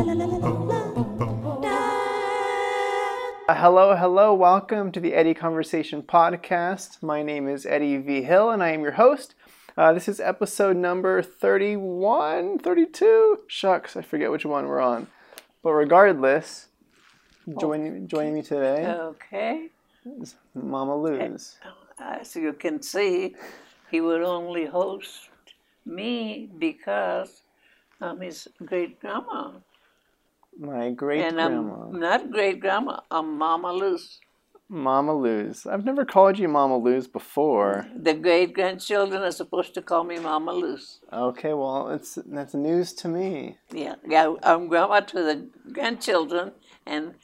Uh, hello, hello, welcome to the Eddie Conversation Podcast. My name is Eddie V. Hill and I am your host. Uh, this is episode number 31, 32. Shucks, I forget which one we're on. But regardless, joining, joining me today Okay. is Mama Luz. As you can see, he would only host me because I'm his great grandma. My great And grandma. I'm not great grandma, I'm Mama Luz. Mama Luz. I've never called you Mama Luz before. The great grandchildren are supposed to call me Mama Luz. Okay, well, it's that's news to me. Yeah, yeah, I'm grandma to the grandchildren and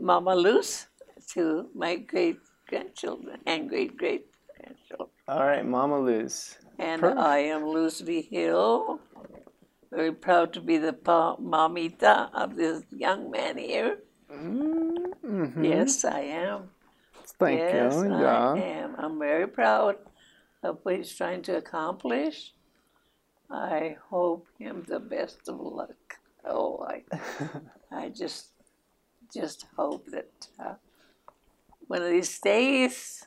Mama Luz to my great grandchildren and great great grandchildren. All right, Mama Luz. And Perfect. I am Luz V. Hill. Very proud to be the pa- mamita of this young man here. Mm-hmm. Yes, I am. Thank yes, you. I Yeah. am. I'm very proud of what he's trying to accomplish. I hope him the best of luck. Oh, I, I just, just hope that uh, one of these days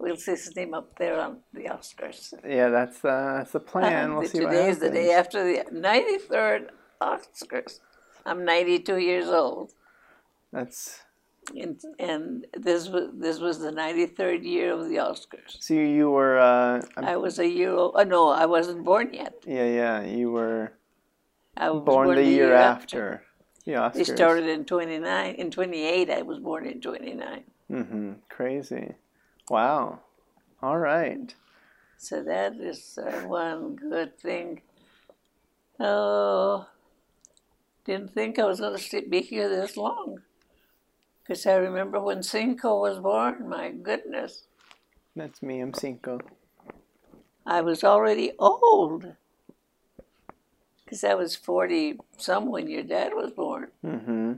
we'll see his name up there on the Oscars. Yeah, that's uh, that's the plan. We'll see what Today is the day after the 93rd Oscars. I'm 92 years old, That's and, and this was this was the 93rd year of the Oscars. so you, you were uh, I'm- was a year old. Oh no, I wasn't born yet. yeah yeah you were I was born, the year after. the Oscars. They started in 29. In 28, I was born in 29. Mm-hmm. Crazy. Wow. All right. So that is uh, one good thing. Oh, didn't think I was going to be here this long. Because I remember when Cinco was born, my goodness, That's me. I'm Cinco. I was already old. Because I was 40 some when your dad was born. Mm-hmm.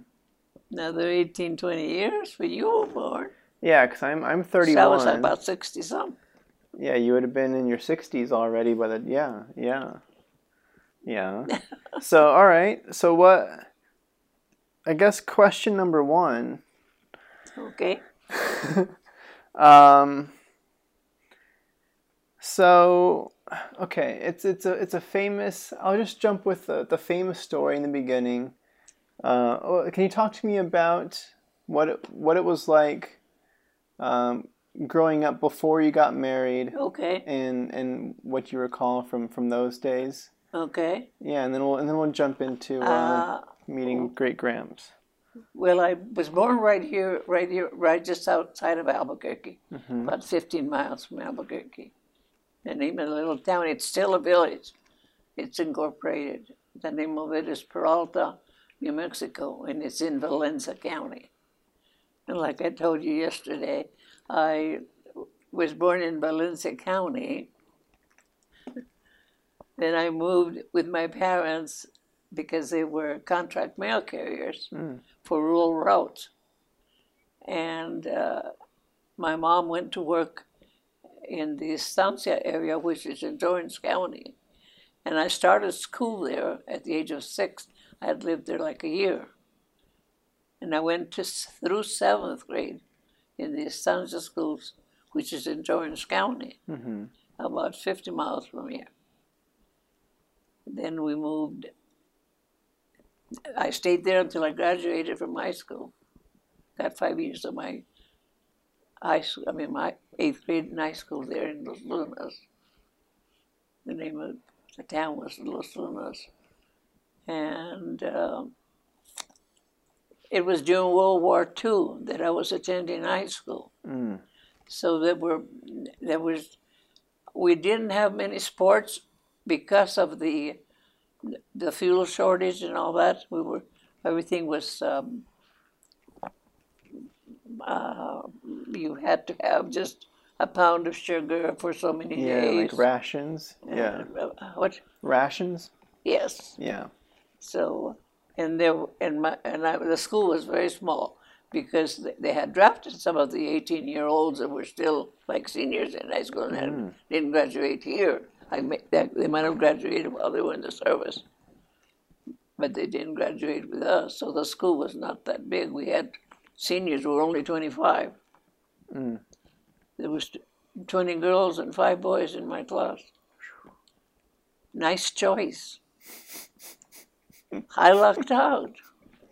Another 18, 20 years when you were born. Yeah, because I'm I'm So 31. I was about 60 some. Yeah, you would have been in your 60s already by the yeah yeah yeah. so all right. So what? I guess question number one. Okay. Um, so, okay, it's it's a it's a famous. I'll just jump with the, the famous story in the beginning. Uh, oh, can you talk to me about what it, what it was like um, growing up before you got married, Okay. and and what you recall from from those days? Okay. Yeah, and then we'll and then we'll jump into uh, Uh, meeting great gramps. Well, I was born right here, right here, right just outside of Albuquerque, Mm-hmm. about 15 miles from Albuquerque. and even the little town, it's still a village. It's incorporated. The name of it is Peralta, New Mexico, and it's in Valencia County. Like I told you yesterday, I was born in Valencia County. Then I moved with my parents because they were contract mail carriers for rural routes. And uh, my mom went to work in the Estancia area, which is in Torrance County. And I started school there at the age of six. I had lived there like a year. And I went to, through seventh grade in the Estancia schools, which is in Torrance County, Mm-hmm. about 50 miles from here. Then we moved. I stayed there until I graduated from high school. Got five years of my high school, I mean, my eighth grade in high school there in Los Lunas. The name of the town was Los Lunas. And um, it was during World War II that I was attending high school. Mm. So there were, there was, we didn't have many sports because of the, the fuel shortage and all that. We were, everything was, um, uh, you had to have just a pound of sugar for so many Yeah, days. like rations. Yeah, Uh, what? rations. Yes. Yeah. So, and there, and my, and I, the school was very small because they, they had drafted some of the 18-year-olds that were still like seniors in high school and had, didn't graduate here. I may, that, they might have graduated while they were in the service. but they didn't graduate with us. So the school was not that big. We had seniors who were only 25. Mm. There was 20 girls and five boys in my class. Nice choice. I lucked out.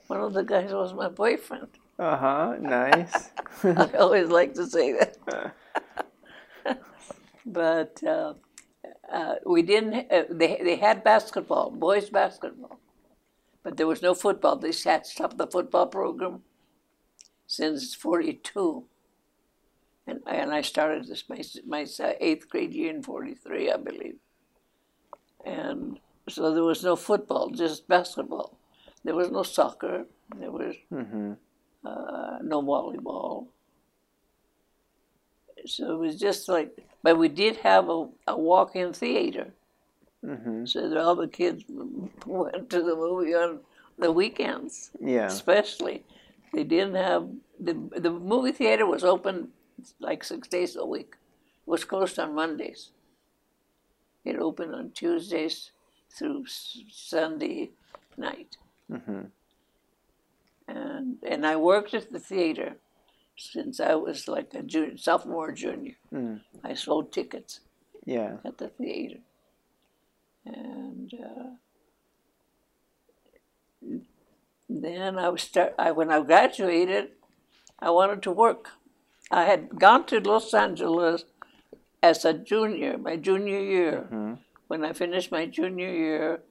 One of the guys was my boyfriend. Uh huh. Nice. I always like to say that. but uh, uh, we didn't. Uh, they they had basketball, boys basketball, but there was no football. They had stopped the football program since '42, and and I started this my my eighth grade year in '43, I believe, and so there was no football, just basketball. There was no soccer. There was mm-hmm. uh, no volleyball. So it was just like, but we did have a, a walk-in theater. Mm-hmm. So that all the kids went to the movie on the weekends, Yeah. especially. They didn't have the the movie theater was open like six days a week. It was closed on Mondays. It opened on Tuesdays through Sunday night, Mm-hmm. and and I worked at the theater since I was like a junior, sophomore, junior. Mm. I sold tickets Yeah. at the theater. And uh, then I was start. I, when I graduated, I wanted to work. I had gone to Los Angeles as a junior, my junior year. Mm-hmm. When I finished my junior year,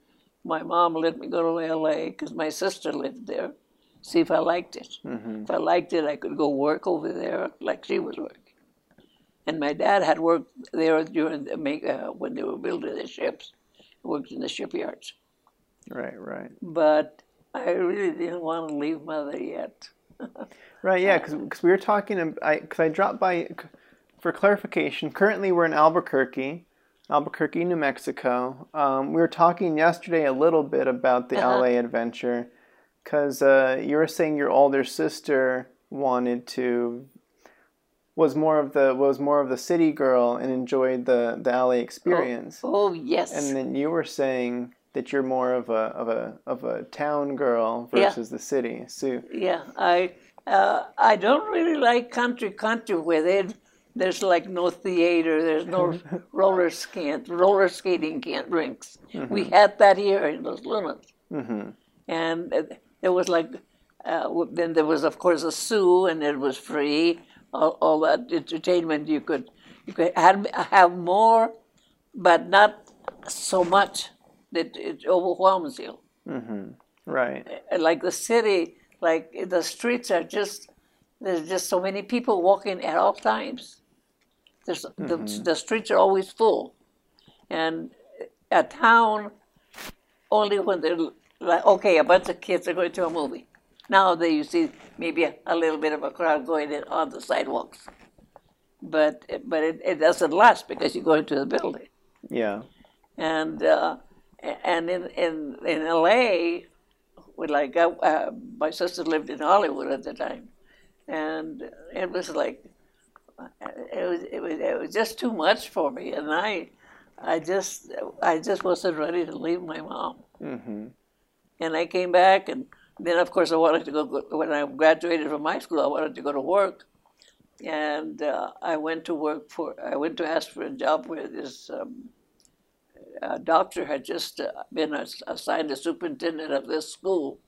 my mom let me go to LA because my sister lived there. See if I liked it. Mm-hmm. If I liked it, I could go work over there like she was working. And my dad had worked there during the make, uh, when they were building the ships. Worked in the shipyards. Right. Right. But I really didn't want to leave mother yet. Right. Yeah. Because we were talking. I because I dropped by for clarification. Currently, we're in Albuquerque, Albuquerque, New Mexico. Um, we were talking yesterday a little bit about the Uh-huh. LA adventure, because uh, you were saying your older sister wanted to was more of the was more of the city girl and enjoyed the the LA experience. Oh yes. And then you were saying that you're more of a of a of a town girl Yeah. versus the city. So yeah, I uh, I don't really like country country with they there's like no theater, there's no roller skate, roller skating can't rinks. We had that here in Los Lunas. hmm and uh, there was like uh, then there was of course a zoo and it was free all, all that entertainment you could you could have, have more but not so much that it overwhelms you hmm Right. Uh, like the city like the streets are just there's just so many people walking at all times there's the, the streets are always full. And a town only when they're like okay a bunch of kids are going to a movie. Nowadays you see maybe a, a little bit of a crowd going in on the sidewalks. But but it, it doesn't last because you go into the building. Yeah. and uh, and in in in L.A. with like uh, uh, my sister lived in Hollywood at the time, and it was like it was it was it was just too much for me, and I I just I just wasn't ready to leave my mom, hmm and I came back, and then of course I wanted to go when I graduated from high school. I wanted to go to work. And uh, I went to work for. I went to ask for a job where this um, a doctor had just uh, been ass- assigned as superintendent of this school.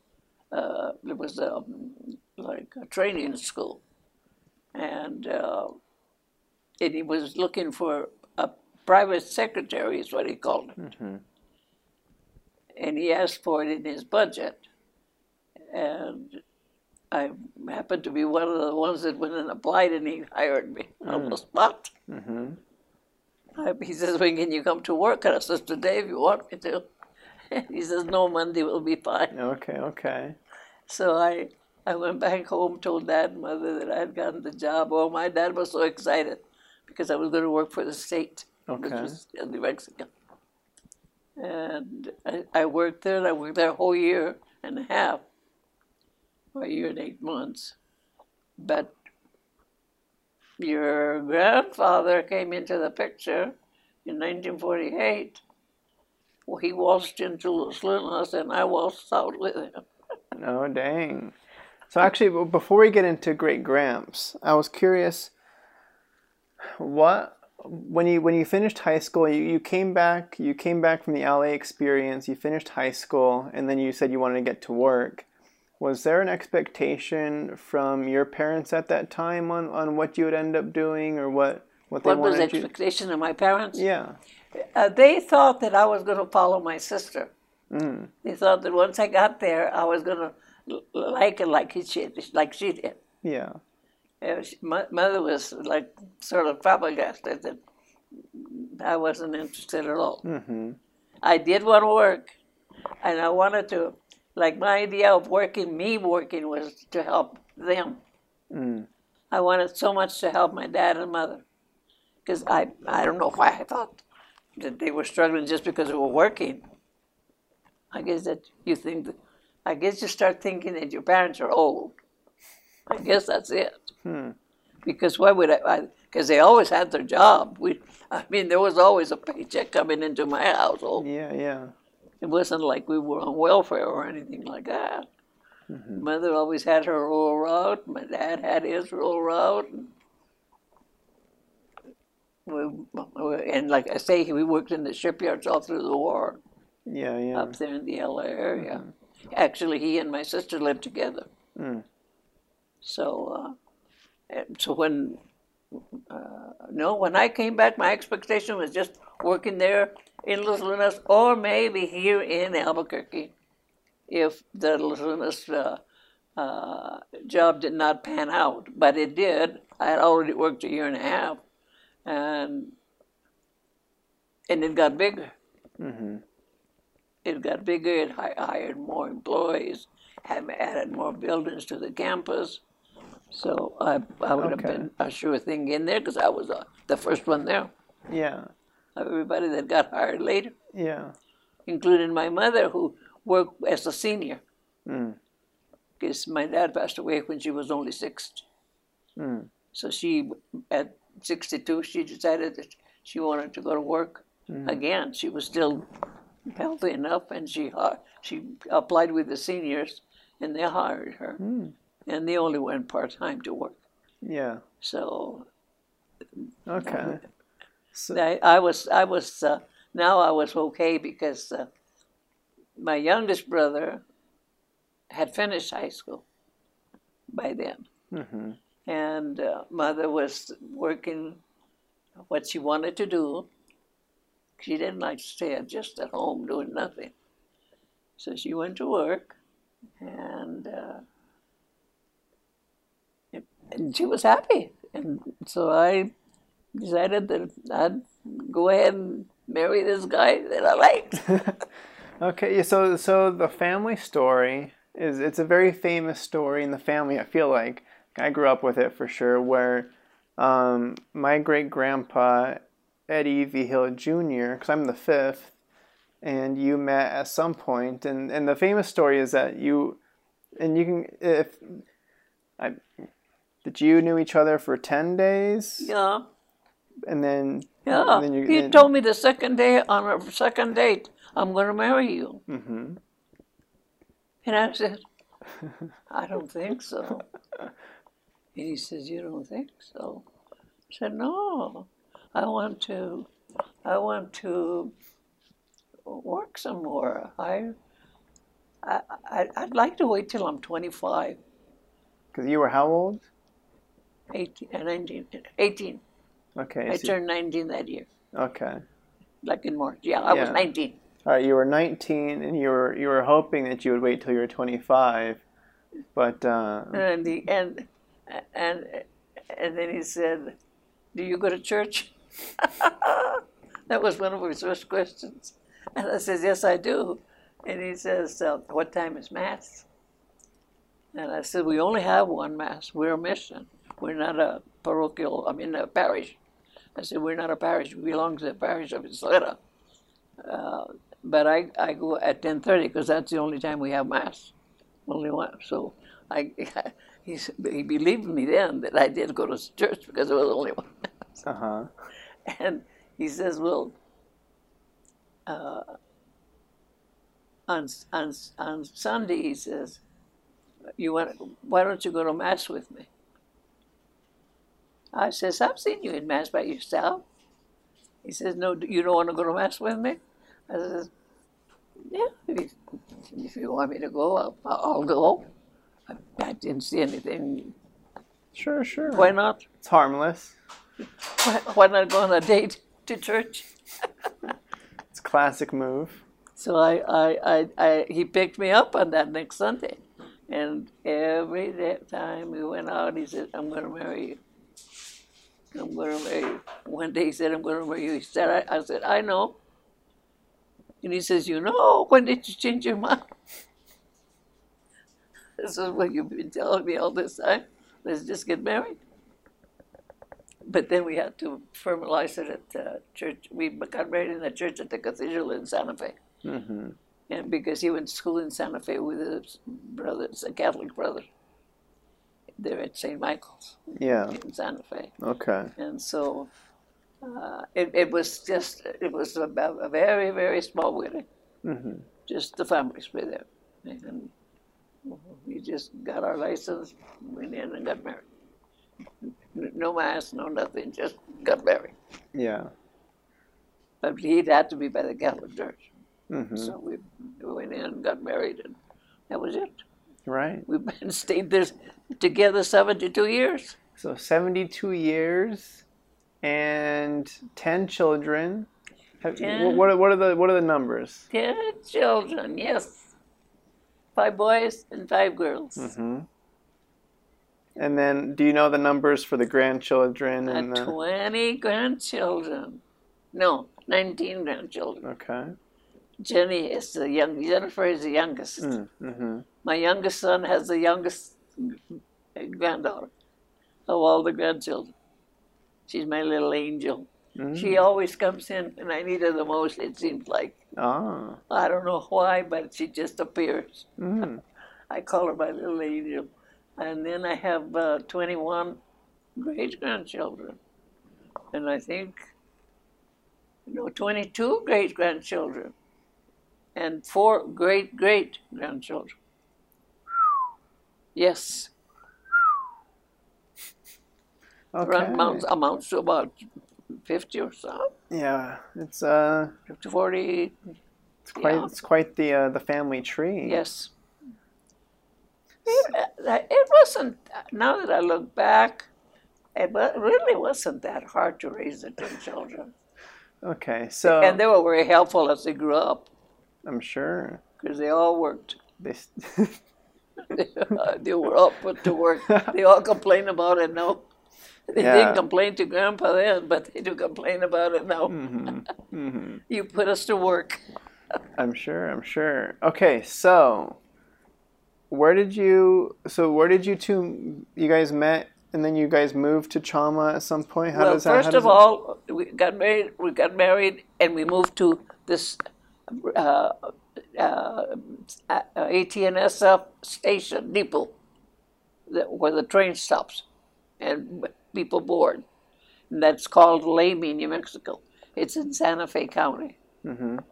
Uh, it was um, like a training school, and uh, and he was looking for a private secretary, is what he called it, hmm and he asked for it in his budget, and I happened to be one of the ones that went and applied, and he hired me on the spot. hmm I- He says, when can you come to work? And I says, today if you want me to. he says, no, Monday will be fine. Okay. Okay. So I, I went back home, told dad and mother that I had gotten the job. Oh, my dad was so excited because I was going to work for the state, which was in New Mexico. And I, I worked there, and I worked there a whole year and a half, or a year and eight months. But your grandfather came into the picture in 1948 Well, he waltzed into Los Lunas, and I waltzed out with him. No, dang. So actually, before we get into Great Gramps, I was curious, what when you when you finished high school, you, you came back you came back from the LA experience, you finished high school, and then you said you wanted to get to work. Was there an expectation from your parents at that time on, on what you would end up doing or what what they wanted? What was the wanted you? expectation of my parents? Yeah. Uh, they thought that I was going to follow my sister. Mm. They thought that once I got there, I was going to like it like she like she did. Yeah. She, my mother was like sort of flabbergasted that I wasn't interested at all. Mm-hmm. I did want to work, and I wanted to. Like my idea of working, me working, was to help them. Mm. I wanted so much to help my dad and mother, because I I don't know why I thought that they were struggling just because they were working. I guess that you think that, I guess you start thinking that your parents are old. I guess that's it. Hmm. Because why would I? Because they always had their job. We, I mean, there was always a paycheck coming into my household. Yeah, yeah. It wasn't like we were on welfare or anything like that. Mm-hmm. Mother always had her rural route. My dad had his rural route. We, and like I say, we worked in the shipyards all through the war Yeah, yeah. up there in the LA area. Actually, he and my sister lived together. Mm. So, uh, so when uh, no, when I came back, my expectation was just working there in Los Lunas or maybe here in Albuquerque, if the Los Lunas uh, uh, job did not pan out. But it did. I had already worked a year and a half, and and it got bigger. Mm-hmm. It got bigger. It hi- hired more employees, had added more buildings to the campus. So I, I would Okay. have been a sure thing in there because I was uh, the first one there. Yeah, Everybody that got hired later, yeah. including my mother, who worked as a senior, Mm. because my dad passed away when she was only 60. Mm. So she, at 62, she decided that she wanted to go to work again. She was still healthy enough, and she she applied with the seniors, and they hired her. Mm. And they only went part time to work. Yeah. So Okay. So, I, I was I was uh, now I was okay because uh, my youngest brother had finished high school by then, hmm and uh, mother was working what she wanted to do. She didn't like to stay just at home doing nothing, so she went to work, and uh, and she was happy, and so I decided that I'd go ahead and marry this guy that I liked. okay. So, so the family story is it's a very famous story in the family. I feel like I grew up with it for sure. Where um, my great grandpa Eddie V Hill Jr. Because I'm the fifth, and you met at some point, and and the famous story is that you, and you can if I. That you knew each other for ten days, yeah, and then yeah. and then you, he then- told me the second day on our second date, I'm going to marry you, Mm-hmm. and I said, I don't think so. And he says, You don't think so? I said, No, I want to, I want to work some more. I, I, I I'd like to wait till I'm 25, Because you were how old? 18, uh, 19, 18. Okay. I so- turned 19 that year, okay. like in March. Yeah, I was 19. All right. You were 19, and you were you were hoping that you would wait till you were 25, but uh, And the and and and then he said, "Do you go to church?" that was one of his first questions, and I says, "Yes, I do." And he says, uh, "What time is mass?" And I said, "We only have one mass. We're a mission. We're not a parochial. I mean, a parish." I said, "We're not a parish. We belong to the parish of Isleta." Uh, but I, I go at ten thirty because that's the only time we have mass, only one. So I, he, he believed me then that I did go to church because there was only one. uh huh. And he says, well, uh, on, on, on Sunday, he says, you want, why don't you go to Mass with me? I says, I've seen you in Mass by yourself. He says, no, you don't want to go to Mass with me? I says, yeah, if, if you want me to go, I'll, I'll go. I, I didn't see anything. Sure, sure. Why not? It's harmless. Why, not go on a date to church? It's a classic move. So I, I, I, I, he picked me up on that next Sunday. And every time we went out, he said, I'm going to marry you. I'm going to marry you. One day he said, I'm going to marry you. He said, I, I said, I know. And he says, You know, when did you change your mind? This is what you've been telling me all this time. Let's just get married. But then we had to formalize it at the church. We got married in the church at the cathedral in Santa Fe. Mm-hmm. And because he went to school in Santa Fe with his brothers, a Catholic brother. They're at St. Michael's Yeah. in Santa Fe. Okay. And so uh, it, it was just, it was a, a very, very small wedding. Mm-hmm. Just the families were there. And we just got our license, went in and got married. No mass, no nothing, just got married. Yeah. But he'd had to be by the Catholic Church. Mm-hmm. So we went in and got married, and that was it. Right. We've been stayed there together 72 years. So 72 years and 10 children. Have, Ten. What, are, what are the what are the numbers? 10 children, yes. Five boys and five girls. Mm-hmm. And then, do you know the numbers for the grandchildren and the? 20 grandchildren. No, 19 grandchildren. Okay. Jenny is the young, Jennifer is the youngest. Mm-hmm. My youngest son has the youngest granddaughter of all the grandchildren. She's my little angel. She always comes in when I need her the most, it seems like. Ah. I don't know why, but she just appears. Mm. I call her my little angel. And then I have uh, 21 great grandchildren. And I think, you know, 22 great grandchildren. And four great great grandchildren. Yes, Okay. amounts, amounts to about 50 or so, Yeah. It's uh, 50, 40, it's quite Yeah. it's quite the uh, the family tree. Yes. It, it wasn't, now that I look back, it really wasn't that hard to raise the 10 children. Okay. So And they were very helpful as they grew up I'm sure because they all worked. they. they were all put to work. They all complain about it now. They Yeah. didn't complain to Grandpa then, but they do complain about it now. Mm-hmm. Mm-hmm. You put us to work. I'm sure. I'm sure. Okay. So, where did you? So where did you two? You guys met, and then you guys moved to Chama at some point. How well, does that? first of it- all, we got married. We got married, and we moved to this uh, uh, AT&SF station depot, that, where the train stops, and people board. And that's called Lamy, New Mexico. It's in Santa Fe County, Mhm.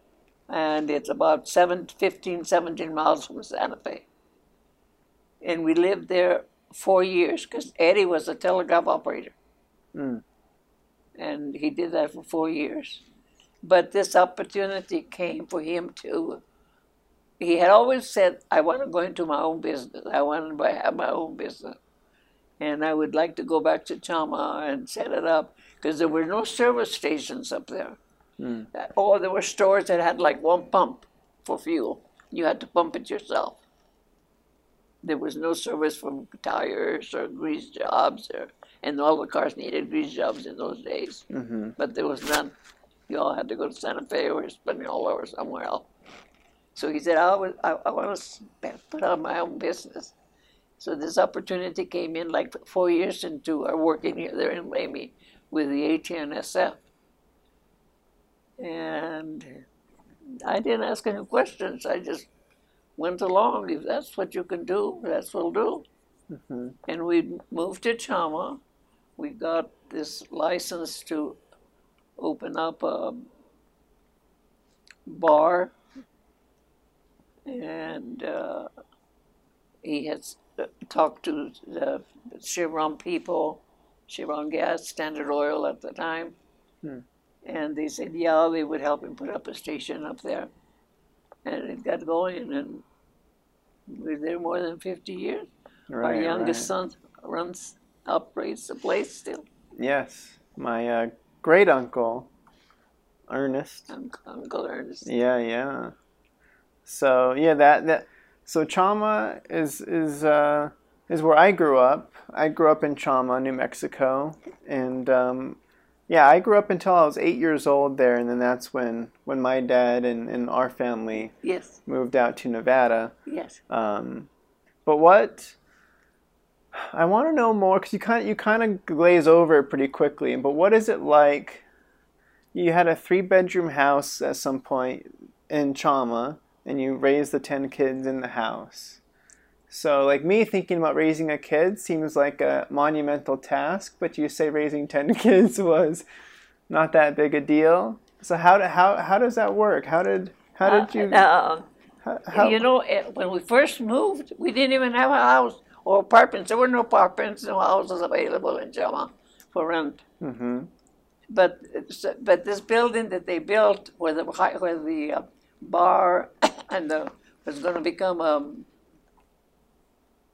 and it's about seven, 15, 17 miles from Santa Fe. And we lived there four years because Eddie was a telegraph operator Mm. and he did that for four years. But this opportunity came for him to. He had always said, "I want to go into my own business. I want to have my own business, and I would like to go back to Chama and set it up because there were no service stations up there. Mm. Or there were stores that had like one pump for fuel. You had to pump it yourself. There was no service for tires or grease jobs, or, and all the cars needed grease jobs in those days. Mhm. But there was none. You all had to go to Santa Fe or Espanola or somewhere else. So he said, I, was, I, I want to put on my own business. So this opportunity came in like four years into our working here there in Lamy with the AT&SF. And I didn't ask any questions. I just went along. If that's what you can do, that's what we'll do. Mhm. And we moved to Chama. We got this license to open up a bar and uh, he has uh, talked to the Chevron people, Chevron Gas, Standard Oil at the time, Hmm. and they said, yeah, they would help him put up a station up there, and it got going, and we're there more than 50 years. Our Right, youngest right. son runs, operates the place still. Yes, my uh, great uncle, Ernest. Uncle, Uncle Ernest. Yeah, yeah. So yeah, that that so Chama is is uh, is where I grew up. I grew up in Chama, New Mexico, and um, yeah, I grew up until I was eight years old there, and then that's when when my dad and, and our family Yes, moved out to Nevada. yes. Um, but what I want to know more because you kind you kind of glaze over it pretty quickly. But what is it like? You had a three bedroom house at some point in Chama, and you raised the ten kids in the house. So, like me thinking about raising a kid seems like a monumental task, but you say raising ten kids was not that big a deal. So how how how does that work? How did how did you Uh, how, how, you know, when we first moved, we didn't even have a house or apartments. There were no apartments, no houses available in Chama for rent. hmm But but this building that they built, where the where the uh, bar and the was going to become um,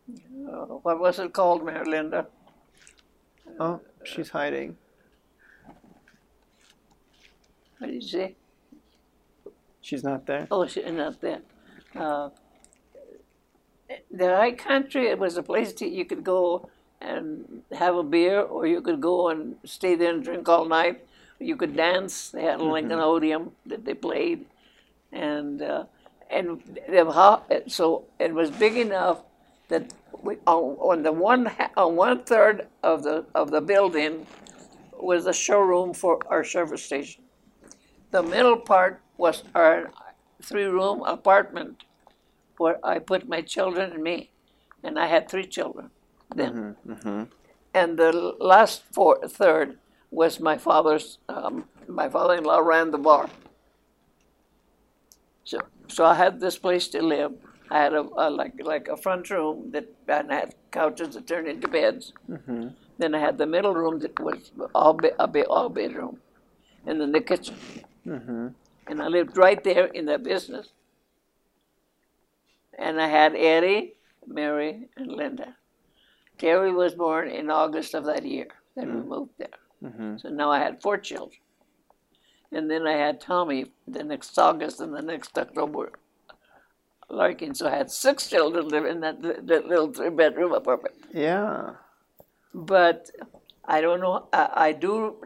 uh, what was it called, Mary Linda? Oh, she's hiding. What did you say? She's not there. Oh, she's not there. Uh, the high country, it was a place that you could go and have a beer, or you could go and stay there and drink all night. You could dance. They had like an odium that they played, and uh, and so it was big enough that we, on, on the one on one third of the of the building was a showroom for our service station. The middle part was our three-room apartment where I put my children and me, and I had three children then. Mm-hmm. And the last four, third was my father's. Um, my father-in-law ran the bar. So, so I had this place to live. I had a, a like like a front room that and I had couches that turned into beds. Mm-hmm. Then I had the middle room that was all be, a be, all bedroom, and then the kitchen. Mm-hmm. And I lived right there in that business. And I had Eddie, Mary, and Linda. Terry was born in August of that year. Then we moved there. Mm-hmm. So now I had four children. And then I had Tommy the next August and the next October. Larkin. So I had six children living in that, that little three bedroom apartment. Yeah. But I don't know. I, I do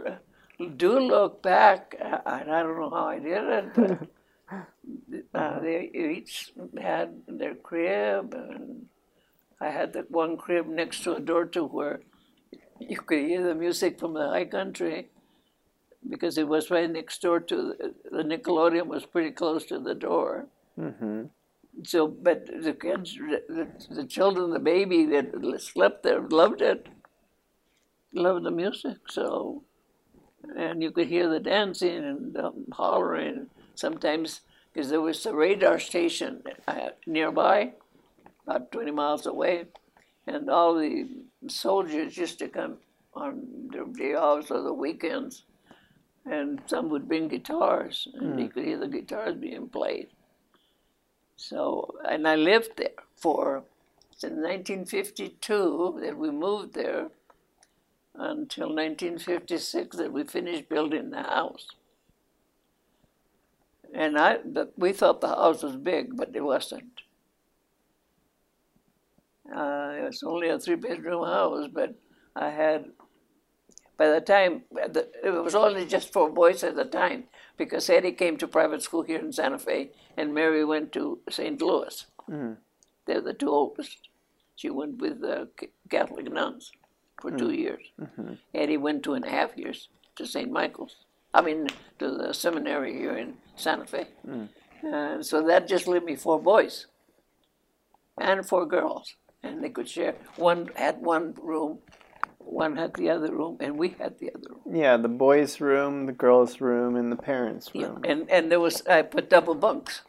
do look back, and I don't know how I did it. But uh, they each had their crib, and I had the one crib next to a door to where you could hear the music from the high country because it was right next door to the, the Nickelodeon was pretty close to the door. Mm-hmm. So, but the kids, the, the children, the baby that slept there loved it, loved the music. So, and you could hear the dancing and um, hollering. Sometimes, because there was a radar station nearby, about 20 miles away, and all the soldiers used to come on their day offs or the weekends, and some would bring guitars, and you could hear the guitars being played. So, and I lived there for since 1952 that we moved there until 1956 that we finished building the house. And I, but we thought the house was big, but it wasn't. Uh, it was only a three-bedroom house, but I had. By the time it was only just for boys at the time, because Eddie came to private school here in Santa Fe, and Mary went to St. Louis. Mm. They're the two oldest. She went with the Catholic nuns for two years. Mm-hmm. Eddie went two and a half years to St. Michael's. I mean, to the seminary here in Santa Fe. Uh, so that just left me four boys and four girls, and they could share. One had one room, one had the other room, and we had the other room. Yeah, the boys' room, the girls' room, and the parents' Yeah, room. and and there was I put double bunks.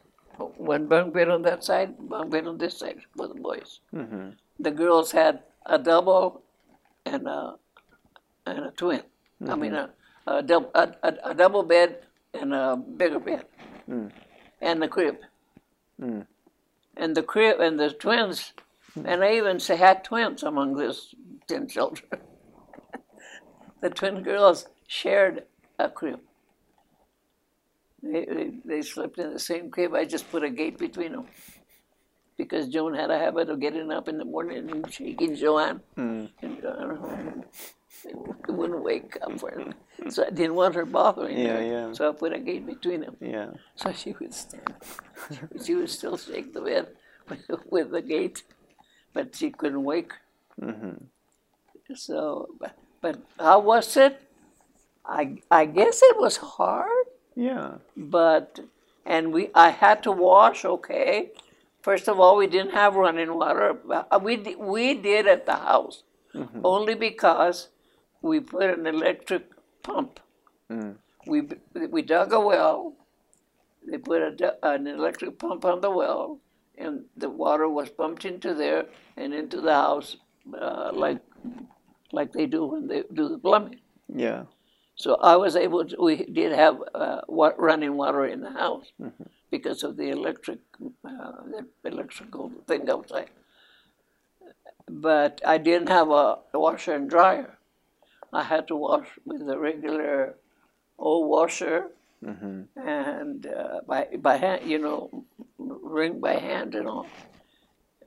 one bunk bed on that side, bunk bed on this side for the boys. Mm-hmm. The girls had a double and a and a twin. I mean a a, dub, a, a, a double bed and a bigger bed, and the crib. Mm. And the crib and the twins, and I even say had twins among this ten children. the twin girls shared a crib. They, they, they slept in the same crib. I just put a gate between them because Joan had a habit of getting up in the morning and shaking Joanne. And uh, they wouldn't wake up for her. So I didn't want her bothering Yeah, her. yeah. So I put a gate between them. Yeah. So she would stand. she would still shake the bed with, with the gate, but she couldn't wake. Mm-hmm. So, but, but how was it? I I guess it was hard, Yeah. but and we I had to wash. Okay, first of all, we didn't have running water. Uh, We we did at the house only because we put an electric pump. Mm. We we dug a well. They put a, an electric pump on the well, and the water was pumped into there and into the house, uh, like like they do when they do the plumbing. Yeah. So I was able to, we did have uh, running water in the house because of the electric, uh, the electrical thing outside. But I didn't have a washer and dryer. I had to wash with a regular old washer Mm-hmm. and uh, by by hand, you know, ring by hand and all,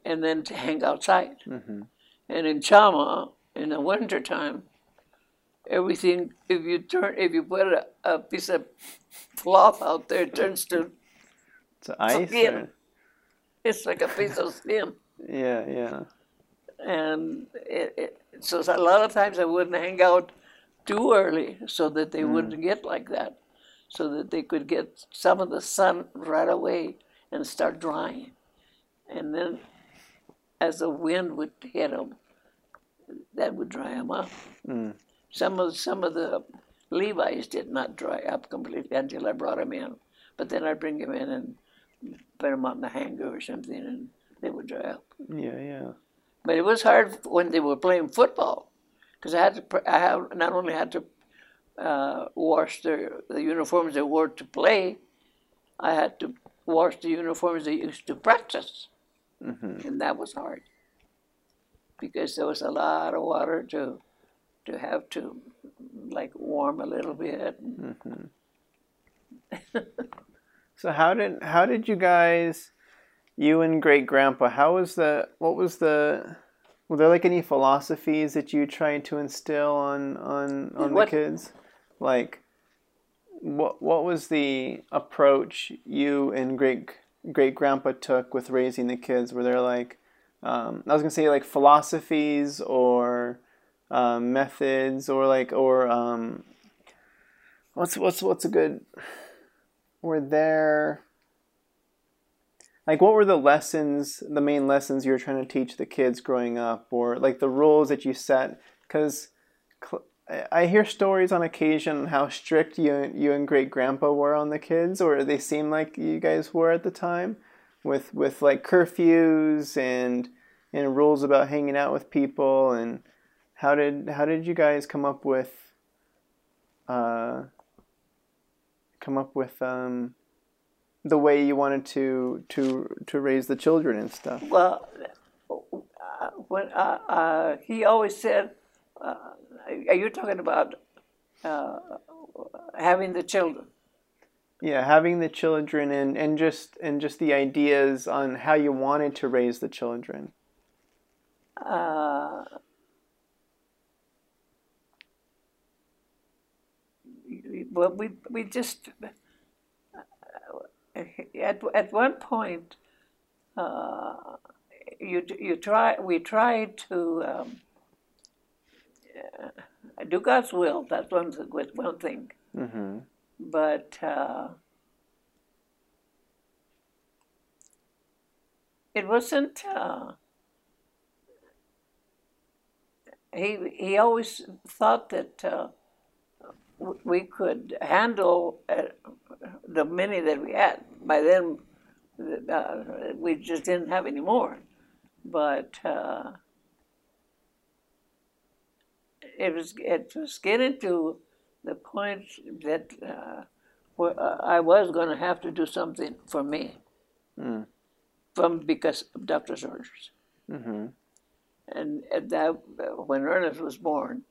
and then to hang outside. Mm-hmm. And in Chama, in the winter time, everything if you turn if you put a, a piece of cloth out there, it turns to So ice. Skin. Or, it's like a piece of skin. yeah. Yeah. And it, it, so a lot of times I wouldn't hang out too early so that they mm. wouldn't get like that, so that they could get some of the sun right away and start drying. And then as the wind would hit them, that would dry them up. Mm. Some of some of the Levi's did not dry up completely until I brought them in, but then I'd bring them in and put them on the hanger or something, and they would dry up. Yeah. Yeah. But it was hard when they were playing football, because I had to. I have not only had to uh, wash their the uniforms they wore to play, I had to wash the uniforms they used to practice, Mm-hmm. and that was hard because there was a lot of water to to have to like warm a little bit. Mm-hmm. So how did how did you guys, you and great grandpa, how was the what was the were there like any philosophies that you tried to instill on on on the kids, like what what was the approach you and great great grandpa took with raising the kids? Were there like um, I was gonna say like philosophies or um, methods or like or um, what's what's what's a good were there? Like what were the lessons the main lessons you were trying to teach the kids growing up or like the rules that you set? Because i hear stories on occasion how strict you, you and great grandpa were on the kids or they seem like you guys were at the time with with like curfews and and rules about hanging out with people and how did how did you guys come up with uh, come up with um, the way you wanted to to to raise the children and stuff. Well, uh, when uh, uh, he always said, uh, "Are you talking about uh, having the children?" Yeah, having the children and, and just and just the ideas on how you wanted to raise the children. Uh, well, we we just uh, at at one point uh, you you try we tried to um, uh, do God's will. That's one one thing, hmm but. Uh, it wasn't. Uh, he he always thought that uh, we could handle uh, the many that we had. By then, uh, we just didn't have any more. But uh, it was it was getting to the point that uh, where uh, I was going to have to do something for me, Mm. from because of doctor's orders. Mm-hmm. And at that, when Ernest was born,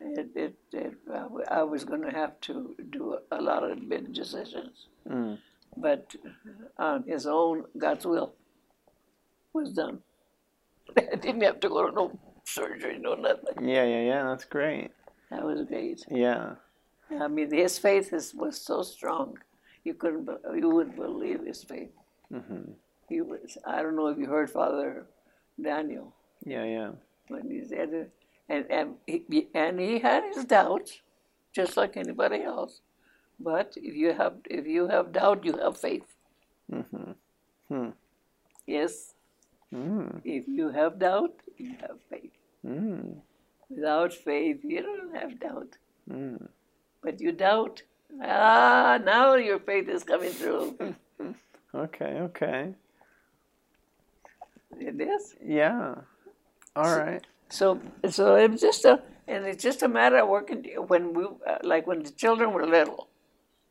it, it, it I was going to have to do a lot of big decisions. Mm. But on his own, God's will was done. I didn't have to go to no surgery, no nothing. Yeah, yeah, yeah. That's great. That was great. Yeah. I mean, his faith is, was so strong. You couldn't, you wouldn't believe his faith. Mm-hmm. He was. I don't know if you heard Father Daniel Yeah, yeah. when he said it, and and he, and he had his doubts, just like anybody else. But if you have if you have doubt, you have faith. Mm-hmm. Hmm. Yes, Mm. if you have doubt, you have faith. Mm. Without faith, you don't have doubt. Mm. But you doubt. Ah, now your faith is coming through. Okay, okay. It is. Yeah. All right. So, so it's just a, and it's just a matter of working. When we, uh, like when the children were little,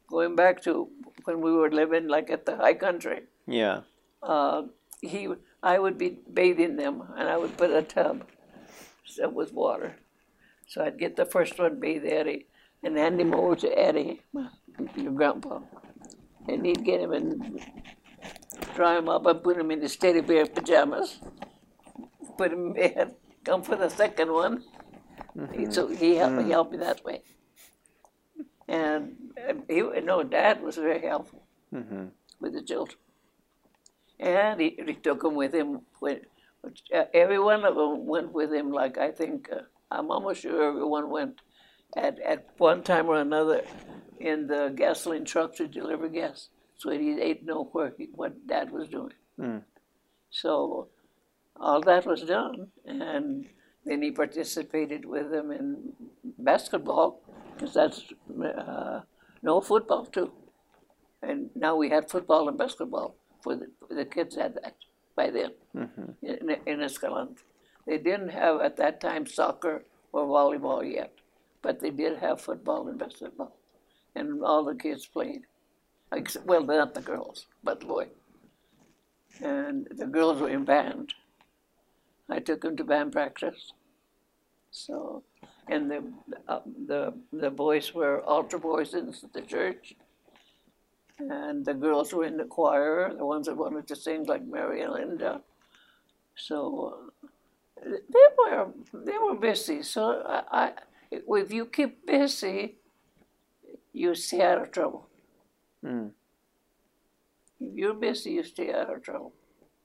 going back to when we were living like at the high country, Yeah. uh, he, I would be bathing them, and I would put a tub so- with water. So I'd get the first one, bathe Eddie, and hand him over to Eddie, your grandpa, and he'd get him and dry him up and put him in his teddy bear pajamas, put him in bed, come for the second one. So he helped, he helped me that way. And he, no, Dad was very helpful Mm-hmm. with the children. And he, he took them with him. When, uh, every one of them went with him. Like I think, uh, I'm almost sure everyone went at, at one time or another in the gasoline truck to deliver gas. So he didn't know where he, what Dad was doing. Mm. So all that was done, and then he participated with them in basketball, because that's uh, no football too. And now we had football and basketball for the, for the kids had that by then Mm-hmm. in, in Escalante. They didn't have at that time soccer or volleyball yet, but they did have football and basketball, and all the kids played. Except, well, not the girls, but the boy. And the girls were in band. I took them to band practice. So, and the uh, the the boys were altar boys in the church, and the girls were in the choir, the ones that wanted to sing like Mary and Linda. So uh, they were they were busy. So I, I if you keep busy, you stay out of trouble. Mm. If you're busy, you stay out of trouble.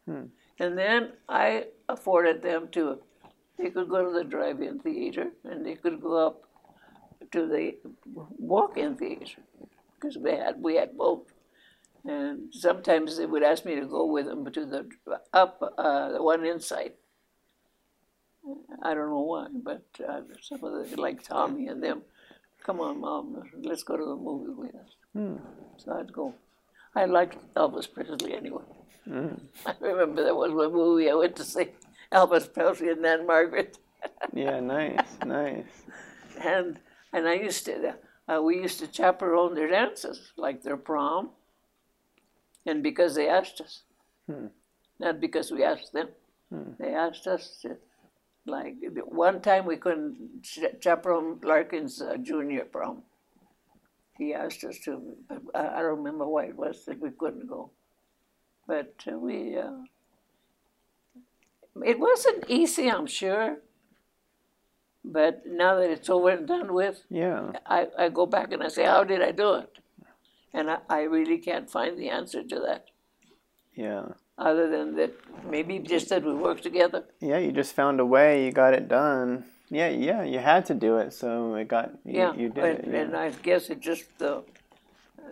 Hmm. And then I afforded them to, they could go to the drive-in theater and they could go up to the walk-in theater because we had we had both. And sometimes they would ask me to go with them to the up uh, the one inside. I don't know why, but uh, some of the like Tommy and them, come on, mom, let's go to the movie with us. Hmm. So I'd go. I liked Elvis Presley anyway. Mm. I remember there was one movie I went to see Elvis Presley and Ann-Margret, Yeah, nice, nice. and and I used to uh, we used to chaperone their dances like their prom, and because they asked us, Hmm. not because we asked them, Hmm. they asked us to. Like one time we couldn't chaperone Larkin's uh, junior prom. He asked us to, I don't remember why it was that we couldn't go. But uh, we, uh, it wasn't easy, I'm sure. But now that it's over and done with, Yeah. I, I go back and I say, how did I do it? And I, I really can't find the answer to that, Yeah. other than that maybe just that we work together. Yeah, you just found a way, you got it done. Yeah, yeah, you had to do it, so it got you, Yeah, you did and, it. Yeah. and I guess it just the,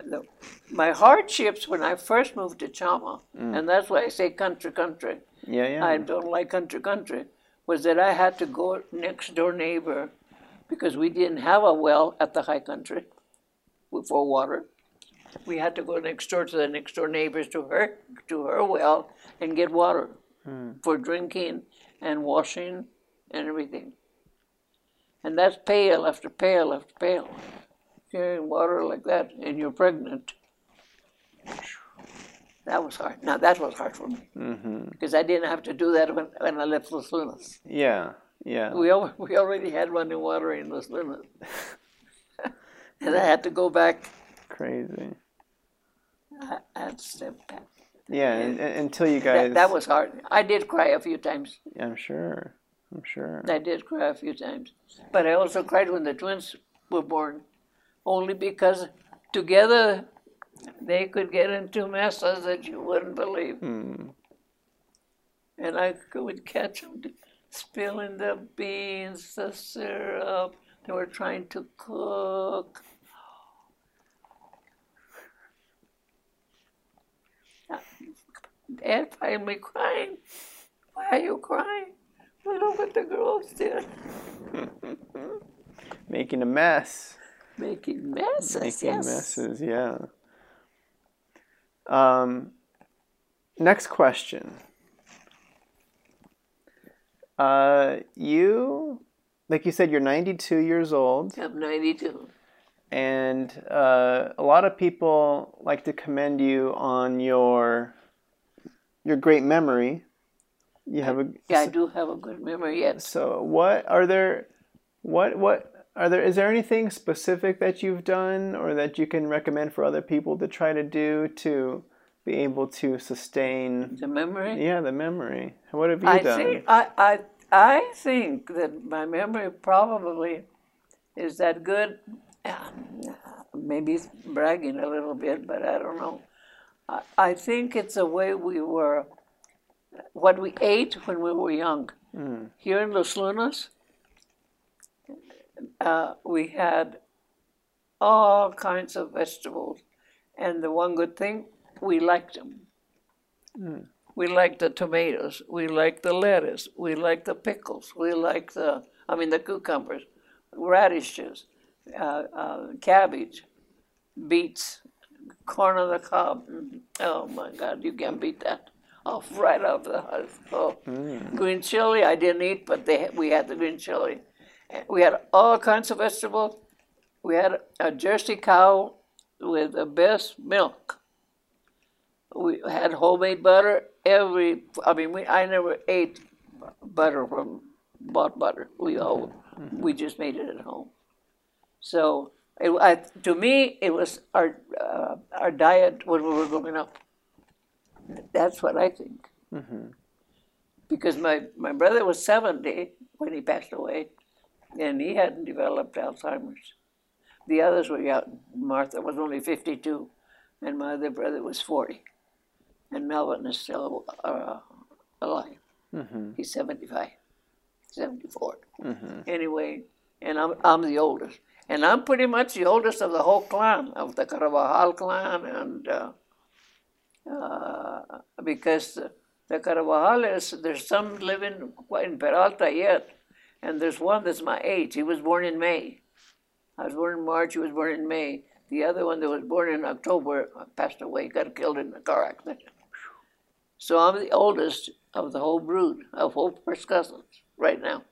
the my hardships when I first moved to Chama, mm. and that's why I say country, country. yeah, yeah. I don't like country, country, was that I had to go next door neighbor because we didn't have a well at the high country for water. we had to go next door to the next door neighbors to her to her well and get water hmm. for drinking and washing and everything. And that's pail after pail after pail. Carrying water like that and you're pregnant. That was hard. Now that was hard for me mm-hmm. because I didn't have to do that when, when I left Los Lunas. Yeah. Yeah. We al- we already had running water in Los Lunas, and I had to go back. Crazy. I, I had to step back. Yeah. And, and- until you guys. That, that was hard. I did cry a few times. I'm sure. I'm sure. I did cry a few times, but I also cried when the twins were born, only because together they could get into messes that you wouldn't believe. Hmm. And I would catch them spilling the beans, the syrup. They were trying to cook. Dad find me crying. Why are you crying? Look what the girls did. Making a mess. Making messes, Making yes. messes. Yeah. Um. Next question. Uh, you, like you said, you're 92 years old. I'm 92. and uh, a lot of people like to commend you on your your great memory. You have a Yeah, I do have a good memory Yes. so what are there what what are there is there anything specific that you've done or that you can recommend for other people to try to do to be able to sustain The memory? yeah the memory what have you I done think I, I I think that my memory probably is that good. Um, Maybe it's bragging a little bit, but I don't know. I, I think it's the way we were, what we ate when we were young. Here in Los Lunas, uh, we had all kinds of vegetables, and the one good thing, we liked them. We liked the tomatoes. We liked the lettuce. We liked the pickles. We liked the, I mean, the cucumbers, radishes, uh, uh, cabbage, beets, corn on the cob. Mm, Oh my God, you can't beat that. Off right off the house. Oh, green chili I didn't eat, but they we had the green chili. We had all kinds of vegetables. We had a Jersey cow with the best milk. We had homemade butter every i mean we i never ate butter from bought butter. We all we just made it at home. So it, I, to me it was our uh, our diet when we were growing up. That's what i think. Because my my brother was 70 when he passed away and he hadn't developed alzheimer's the others were young martha was only 52 and my other brother was 40 and Melvin is still uh, alive. He's 75, 74. Anyway, and I'm, I'm the oldest. And I'm pretty much the oldest of the whole clan, of the Carvajal clan, and uh, uh, because the, the Carvajales, there's some living in Peralta yet, and there's one that's my age. He was born in May. I was born in March, he was born in May. The other one that was born in October passed away, got killed in a car accident. So I'm the oldest of the whole brood of whole first cousins right now.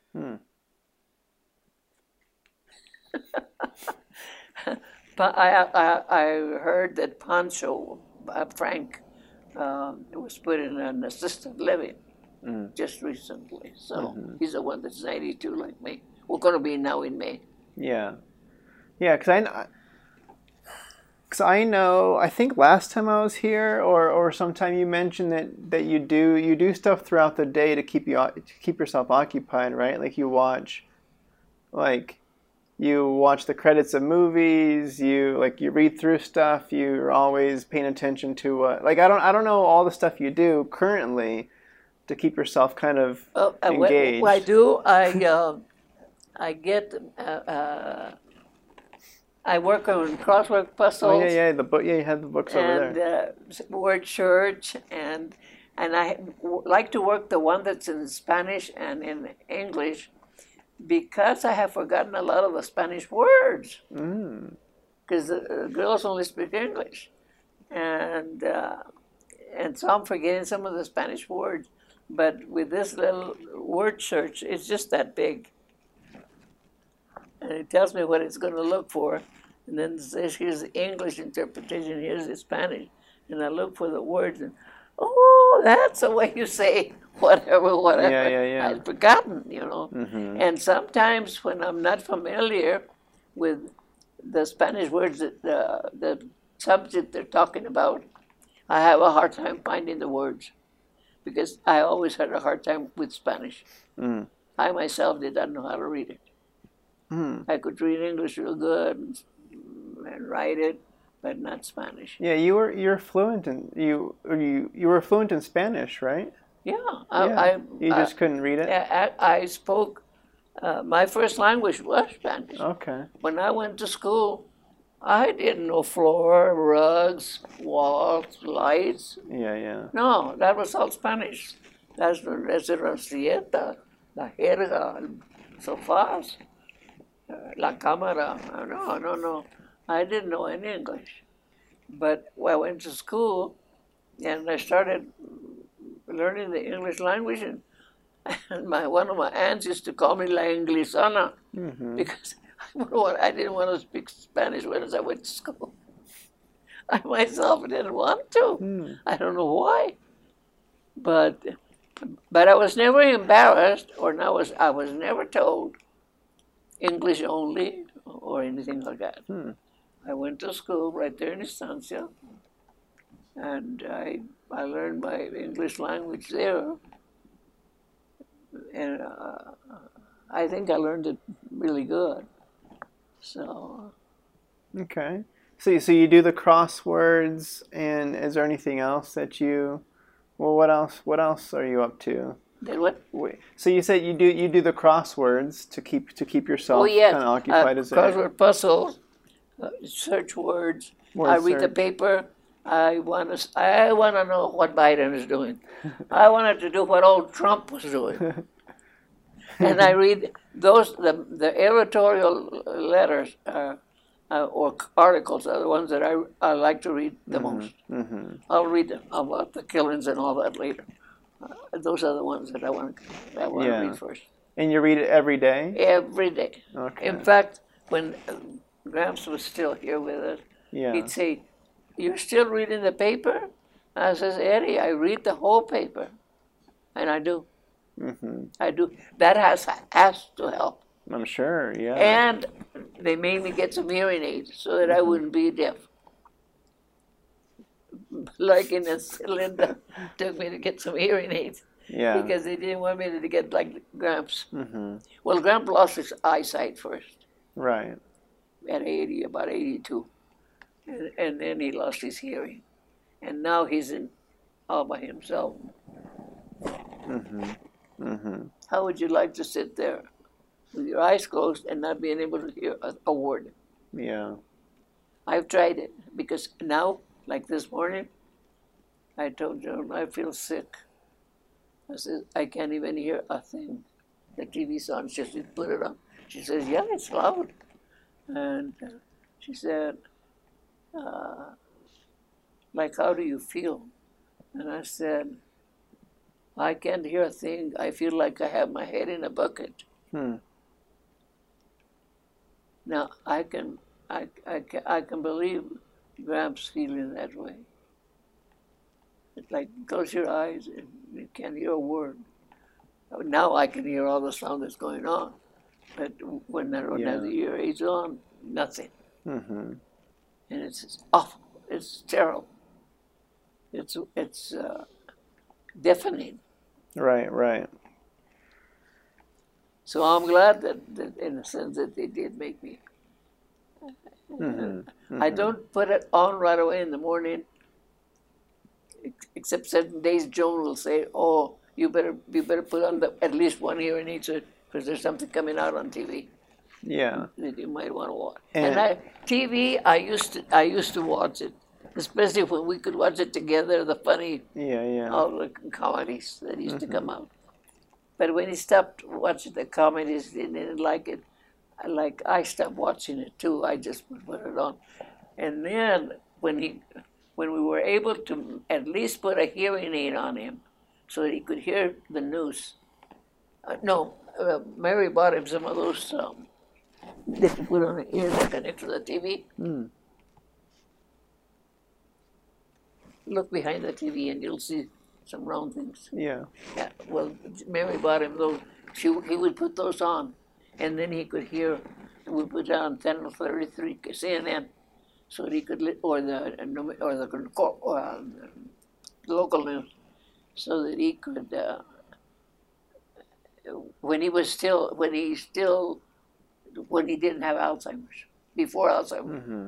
but I, I, I heard that Pancho, uh, Frank, um, was put in an assisted living Mm. just recently. So mm-hmm. he's the one that's 92 like me. We're going to be now in May. Yeah, yeah, because I, because I know. I think last time I was here, or or sometime you mentioned that that you do you do stuff throughout the day to keep you to keep yourself occupied, right? Like you watch, like you watch the credits of movies. You like you read through stuff. You're always paying attention to what. Like I don't I don't know all the stuff you do currently to keep yourself kind of Uh, uh, engaged. What I do, I uh, I get uh, uh, I work on crossword puzzles Oh yeah, yeah. The book. Yeah, you had the books over and there. uh, word church and and I w- like to work the one that's in Spanish and in English because I have forgotten a lot of the Spanish words. Mm. because the, the girls only speak English, and uh, and so I'm forgetting some of the Spanish words. But with this little word search, it's just that big, and it tells me what it's going to look for, and then it says here's the English interpretation, here's the Spanish, and I look for the words, and oh, that's the way you say whatever, whatever. Yeah, yeah, yeah. I'd forgotten, you know. Mm-hmm. And sometimes when I'm not familiar with the Spanish words that the, the subject they're talking about, I have a hard time finding the words because I always had a hard time with Spanish. Mm. I myself did not know how to read it. Mm. I could read English real good and, and write it, but not Spanish. Yeah, you were you're fluent in you you you were fluent in Spanish, right? Yeah, I, yeah. I, you I- just couldn't read it. I, I spoke. Uh, my first language was Spanish. Okay. When I went to school, I didn't know floor, rugs, walls, lights. Yeah, yeah. No, that was all Spanish. That's the that's la jerga, sofás, uh, la cámara. No, no, no. I didn't know any English. But when I went to school and I started learning the English language, and, and my one of my aunts used to call me La Inglesana Mm-hmm. because I, didn't want to speak Spanish when I went to school. I myself didn't want to. Hmm. I don't know why, but but I was never embarrassed, or I was I was never told English only or anything like that. Hmm. I went to school right there in Estancia, and I I learned my English language there, and uh, I think I learned it really good. So Okay. So you- so you do the crosswords, and is there anything else that you? Well, what else? What else are you up to? then what? Wait. So you said you do you do the crosswords to keep to keep yourself Oh kind of occupied uh, as a crossword puzzles, uh, search words. Word I read the paper. I want to. I want to know what Biden is doing. I wanted to do what old Trump was doing. and I read those the the editorial letters uh, uh, or articles are the ones that I, I like to read the most. Mm-hmm. I'll read about the killings and all that later. Uh, those are the ones that I want I want Yeah. to read first And you read it every day. every day. Okay. In fact, when uh, Gramps was still here with us, Yeah. he'd say, "You're still reading the paper?" I says, "Eddie, I read the whole paper," and I do. Mm-hmm. I do. That has has to help. I'm sure. Yeah. And they made me get some hearing aids so that I wouldn't be deaf. Like in a cylinder, took me to get some hearing aids yeah. because they didn't want me to get like Gramps. mm-hmm. Well, Gramps lost his eyesight first. Right. at 80, about 82. And, and then he lost his hearing. And now he's in all by himself. Mm-hmm. Mm-hmm. How would you like to sit there with your eyes closed and not being able to hear a, a word? Yeah. I've tried it because now, like this morning, I told Joan I feel sick. I said, I can't even hear a thing. The TV's on. She said, put it on. She says, yeah, it's loud. And uh, she said, uh, like, how do you feel? And I said, I can't hear a thing. I feel like I have my head in a bucket. Hmm. Now I can, I, I, can, I can believe Gramps feeling that way. It's like close your eyes and you can't hear a word. Now I can hear all the sound that's going on, but when I don't have the ear aids on, nothing, Mm-hmm. and it's awful. It's terrible. It's it's uh, deafening. Right. Right. So I'm glad that, that, in a sense, that they did make me. Mm-hmm. I don't put it on right away in the morning, except certain days. Joan will say, "Oh, you better you better put on the, at least one hearing aid because there's something coming out on TV Yeah. that you might want to watch." And- And, I, TV, I used to I used to watch it, especially when we could watch it together. The funny Yeah. Yeah. all the comedies that used to come out. But when he stopped watching the comedies, he didn't like it. like I stopped watching it too. I just put it on, and then when he, when we were able to at least put a hearing aid on him, so that he could hear the news. Uh, no, uh, Mary bought him some of those um, that you put on the ear that connect to the TV. Mm. Look behind the TV and you'll see some round things. Yeah. Yeah, well, Mary bought him those. She, he would put those on, and then he could hear. We put on channel 33 CNN, so that he could, or the or the uh, local news, so that he could. Uh, when he was still, when he still, when he didn't have Alzheimer's, before Alzheimer's, hmm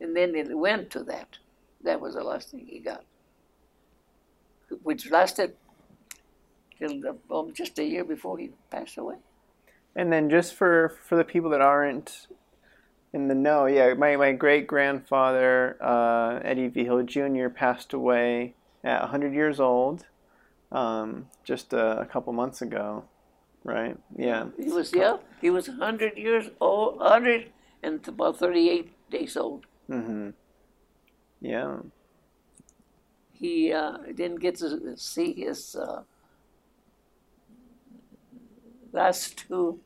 and then it went to that. That was the last thing he got, which lasted till the, um, just a year before he passed away. And then just for for the people that aren't in the know, yeah, my, my great grandfather uh, Eddie Vigil Jr. passed away at 100 years old, um, just a, a couple months ago, right? Yeah. He was yeah, he was hundred years old, hundred and about thirty-eight days old. hmm Yeah. He uh, didn't get to see his uh, last two,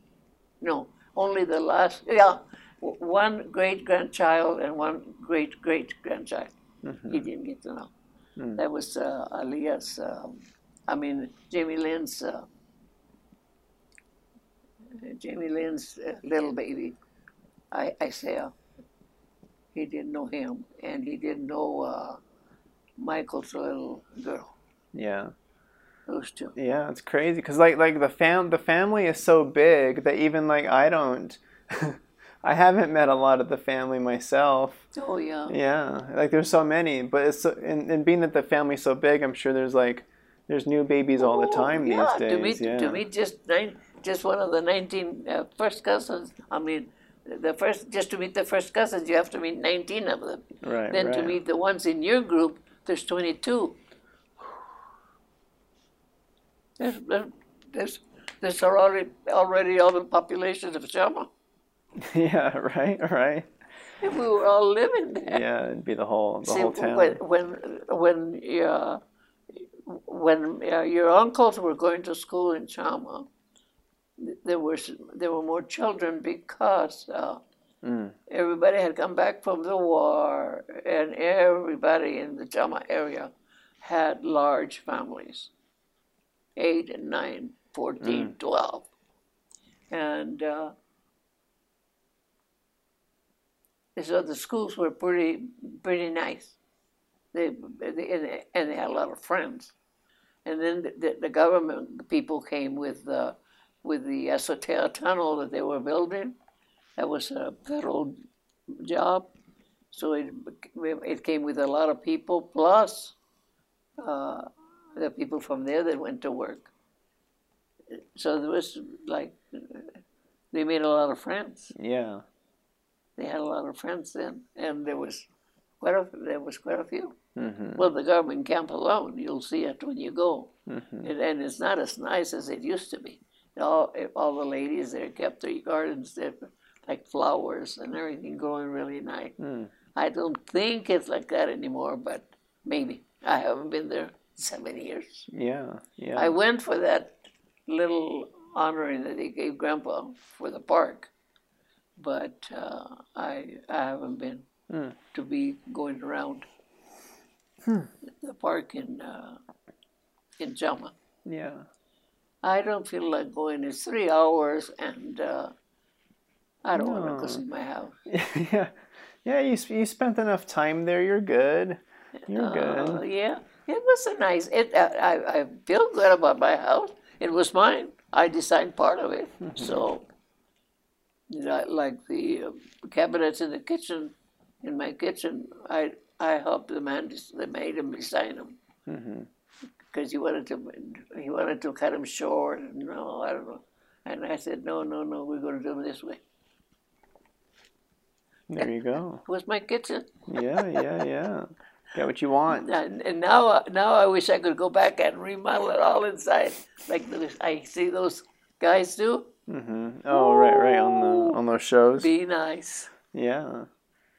no, only the last. Yeah, one great grandchild and one great great grandchild. Mhm. He didn't get to know. Mm. That was uh, Alia's. Um, I mean Jamie Lynn's. Uh, Jamie Lynn's uh, little baby, I, Isaiah. He didn't know him, and he didn't know uh, Michael's little girl. Yeah. Those two. Yeah, it's crazy because like like the fam the family is so big that even like I don't, I haven't met a lot of the family myself. Oh yeah. Yeah, like there's so many, but it's so, and, and being that the family's so big, I'm sure there's like there's new babies all the Oh, time yeah, these days. To meet, yeah. to meet just nine, just one of the 19 uh, first cousins. I mean, the first just to meet the first cousins, you have to meet 19 of them. right, Then right. to meet the ones in your group, there's 22. There's, there's, there's, already already all the population of Chama. yeah, right, right. And we were all living there. Yeah, it'd be the whole the See, whole town. when when when uh, when uh, your uncles were going to school in Chama, there was there were more children because uh, Mm. everybody had come back from the war, and everybody in the Chama area had large families, eight and nine, 14, 12. and uh, so the schools were pretty pretty nice. They, they and, they and they had a lot of friends, and then the, the, the government people came with uh, with the Azotea tunnel that they were building. That was a federal job, so it it came with a lot of people plus uh, the people from there that went to work. So there was like they made a lot of friends Yeah. they had a lot of friends then, and there was quite a there was quite a few. hmm Well, the government camp alone, you'll see it when you go, hmm and, and it's not as nice as it used to be. All all the ladies there kept their gardens there, like flowers and everything growing really nice. Mm. I don't think it's like that anymore, but maybe I haven't been there seven years. Yeah. Yeah. I went for that little honoring that they gave Grandpa for the park, but uh, I I haven't been Hmm. to be going around the park in uh, in Chama. yeah. I don't feel like going. It's three hours, and uh, I don't want to go see my house. yeah. Yeah. You sp- you spent enough time there. You're good. You're Uh, good. yeah, it was a nice. It I, I I feel good about my house. It was mine. I designed part of it, so you know, like the uh, cabinets in the kitchen, in my kitchen, I I helped the man. They made him design them hmm because he wanted to he wanted to cut them short. And no, I don't know. And I said, no, no, no, we're going to do them this way. There you go. It was my kitchen. Yeah. Yeah. Yeah. Get what you want. And, and now, now I wish I could go back and remodel it all inside, like those, I see those guys do. Mm-hmm. Oh, right, right on the on those shows. Be nice. Yeah.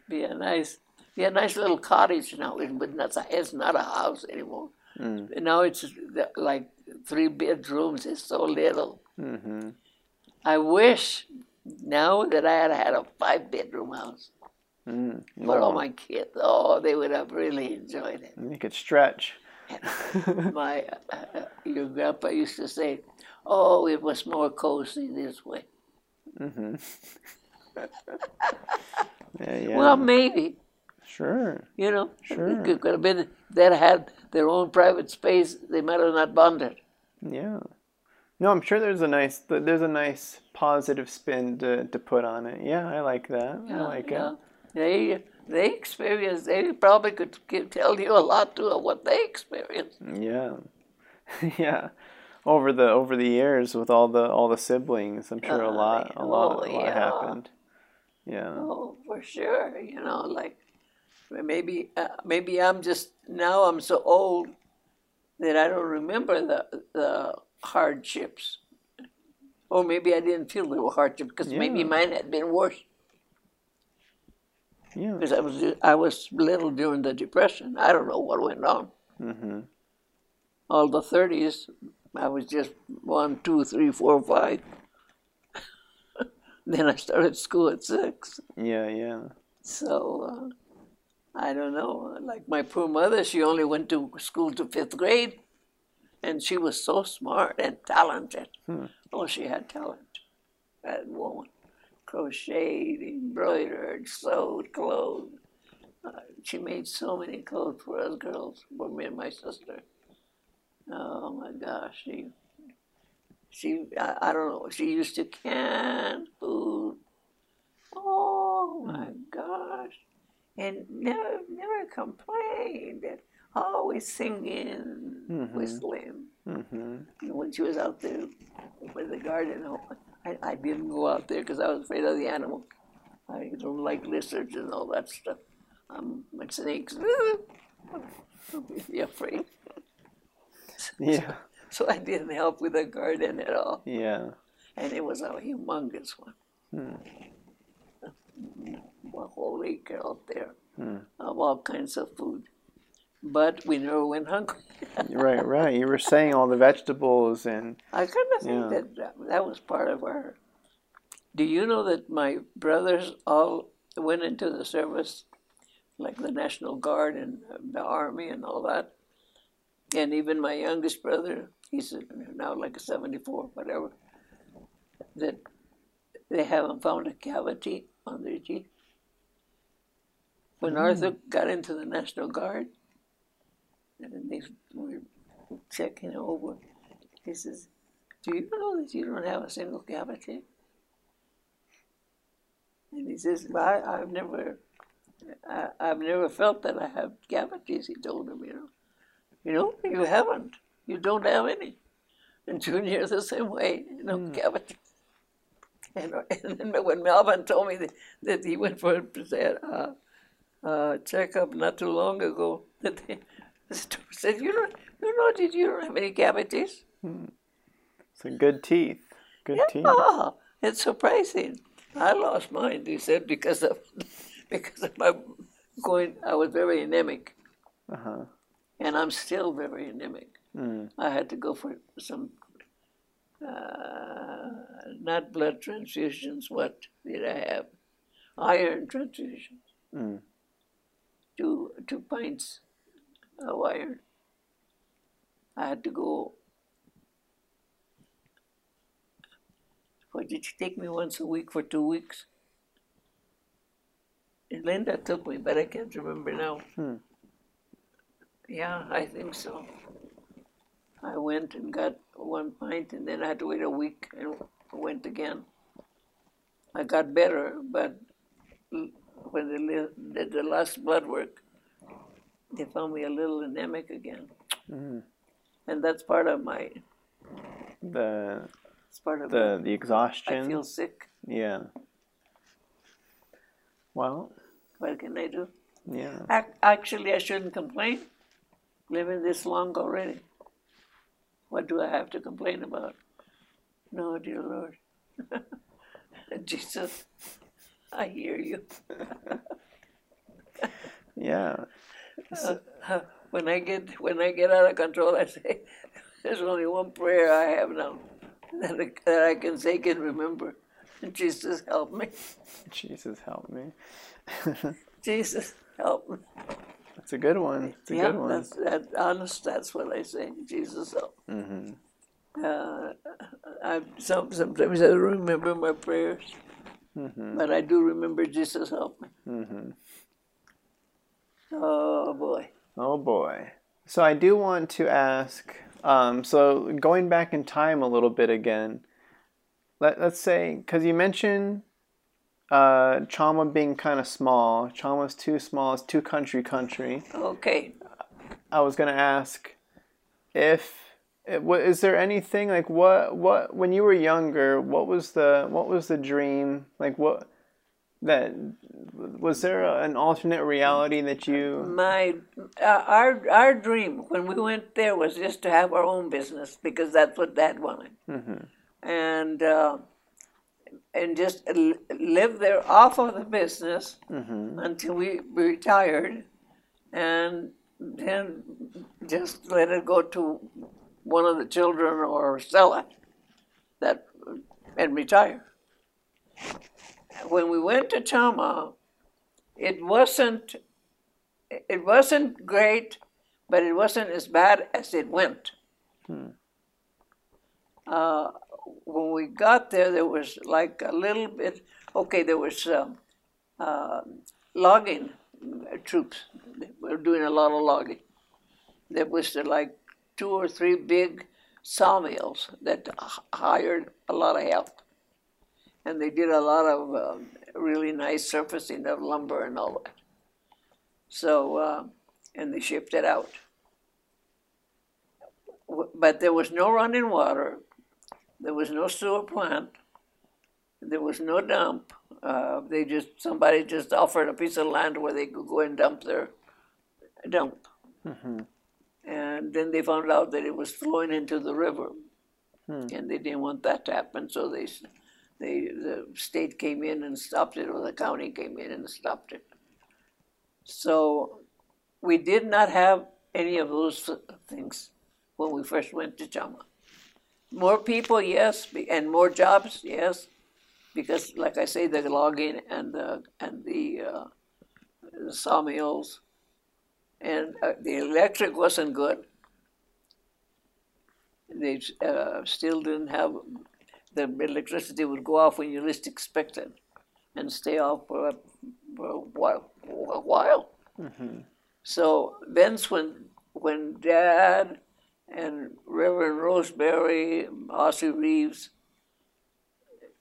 Be a nice, be a nice little cottage now. But it's not a house anymore. Mm. Now it's like three bedrooms. It's so little. Mm-hmm. I wish now that I had had a five bedroom house. Mm. For all my kids, oh, they would have really enjoyed it. you could stretch. My, uh, your grandpa used to say, "Oh, it was more cozy this way." Mm-hmm. yeah, yeah. Well, maybe sure. you know, Sure. it could have been that had their own private space. They might have not bonded. Yeah. No, I'm sure there's a nice there's a nice positive spin to, to put on it. Yeah, I like that. I like yeah. it. They they experienced. They probably could give, tell you a lot too of what they experienced. Yeah. yeah. Over the over the years with all the all the siblings, I'm sure a Uh, lot a lot, oh, a lot yeah. happened. Yeah. Oh, for sure. You know, like maybe uh, maybe I'm just now I'm so old that I don't remember the the hardships, or maybe I didn't feel the hardships because maybe mine had been worse Yeah. because I was I was little during the depression. I don't know what went on. Mm-hmm. All the thirties, I was just one, two, three, four, five. then I started school at six. Yeah, yeah. So uh, I don't know. Like my poor mother, she only went to school to fifth grade, and she was so smart and talented. Oh, she had talent. That woman, crocheted, embroidered, sewed clothes. Uh, she made so many clothes for us girls, for me and my sister. Oh my gosh, she, she, I, I don't know. She used to can food. Oh my gosh. And never, never complained. And always singing, Mhm. whistling. Mm-hmm. When she was out there with the garden, oh, I, I didn't go out there because I was afraid of the animals. I don't like lizards and all that stuff. I'm like snakes. Really afraid. Yeah. So I didn't help with the garden at all. Yeah. And it was a humongous one. A whole acre out there hmm. of all kinds of food. But we never went hungry. Right, right. You were saying all the vegetables and I kind of think Yeah. that, that that was part of our. Do you know that my brothers all went into the service, like the National Guard and the Army and all that? And even my youngest brother, he's now like a 74, whatever, that they haven't found a cavity on their teeth. When Arthur got into the National Guard, and they were checking over, he says, Do you know that you don't have a single cavity? And he says, well, I, I've never, I, I've never felt that I have cavities. He told him, you know, you know, you haven't. You don't have any. And Junior the same way, you no cavities. And, and then when Melvin told me that, that he went for a uh, uh, checkup not too long ago, that they, said, "You don't, you know, did you don't have any cavities?" so good teeth. Good teeth. Yeah, it's surprising. I lost mine. He said because of because of my going. I was very anemic, Uh-huh. and I'm still very anemic. Mm. I had to go for some uh, not blood transfusions. What did I have? Iron transfusions. Mm. Two two pints of iron. I had to go. Did she take me once a week for two weeks? And Linda took me, but I can't remember now. Hmm. Yeah, I think so. I went and got one pint, and then I had to wait a week and went again. I got better, but when they did the last blood work, they found me a little anemic again. Mm. And that's part of my, The it's part of the the exhaustion. I feel sick. Yeah. Well, What can I do? yeah. Ac- Actually, I shouldn't complain. Living this long already. What do I have to complain about? No, dear Lord. Jesus, I hear you. yeah. So, uh, when I get when I get out of control, I say, "There's only one prayer I have now that I, that I can say can remember." Jesus help me. Jesus help me. Jesus help me. That's a good one. It's a yeah, good one. that's that. Honest, that's what I say. Jesus help. Mm-hmm. Uh, I some, sometimes I remember my prayers, Mm-hmm. but I do remember Jesus help me. Mm-hmm. Oh boy. Oh boy. So I do want to ask. Um, so going back in time a little bit again. Let Let's say because you mentioned uh, Chama being kind of small. Chama's too small. It's too country country. Okay. I was gonna ask if it- wa- is there anything like what what when you were younger what was the what was the dream? Like what that was there a, an alternate reality that you My uh, our our dream when we went there was just to have our own business because that's what Dad wanted, and uh, and just live there off of the business until we retired, and then just let it go to one of the children or sell it, that and retire. When we went to Chama, it wasn't it wasn't great, but it wasn't as bad as it went. Uh, when we got there, there was like a little bit. Okay, there was um, uh, logging troops. They were doing a lot of logging. There was like two or three big sawmills that hired a lot of help, and they did a lot of um, really nice surfacing of lumber and all that. So, uh, and they shipped it out. But there was no running water, there was no sewer plant, there was no dump. Uh, they just, somebody just offered a piece of land where they could go and dump their dump. And then they found out that it was flowing into the river. And they didn't want that to happen, so they, they, the state came in and stopped it, or the county came in and stopped it. So we did not have any of those things when we first went to Chama. More people, yes, and more jobs, yes, because like I say, the logging and the and the, uh, the sawmills, and uh, the electric wasn't good. They uh, still didn't have the electricity would go off when you least expect it, and stay off for a, for a while. A while. So thence when when Dad and Reverend Roseberry, Ossie Reeves,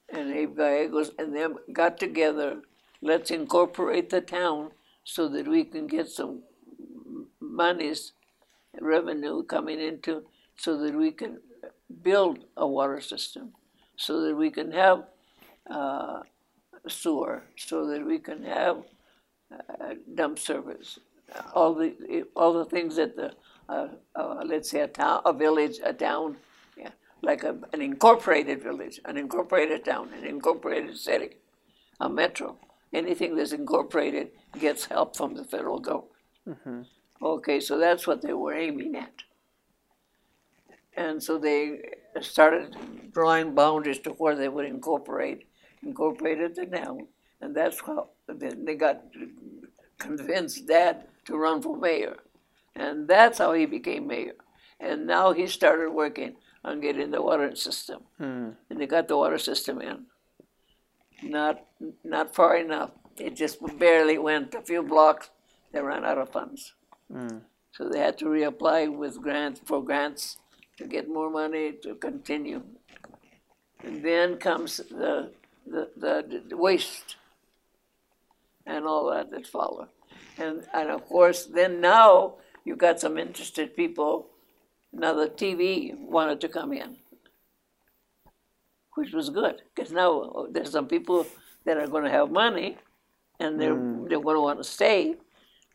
and Abe Gallegos and them got together, let's incorporate the town so that we can get some monies, revenue coming into, so that we can build a water system, so that we can have uh, sewer, so that we can have uh, dump service, all the all the things that the uh, uh, let's say a town, a village, a town, yeah, like a, an incorporated village, an incorporated town, an incorporated city, a metro. Anything that's incorporated gets help from the federal government. Okay, so that's what they were aiming at. And so they started drawing boundaries to where they would incorporate, incorporated the town, and that's how they got convinced Dad to run for mayor, and that's how he became mayor. And now he started working on getting the water system, hmm. and they got the water system in. Not not far enough. It just barely went a few blocks. They ran out of funds. So they had to reapply with grants for grants to get more money to continue. And then comes the the, the, the waste and all that that follow. And and of course then now you've got some interested people. Now the TV wanted to come in, which was good because now there's some people that are going to have money, and they're mm. they're going to want to stay.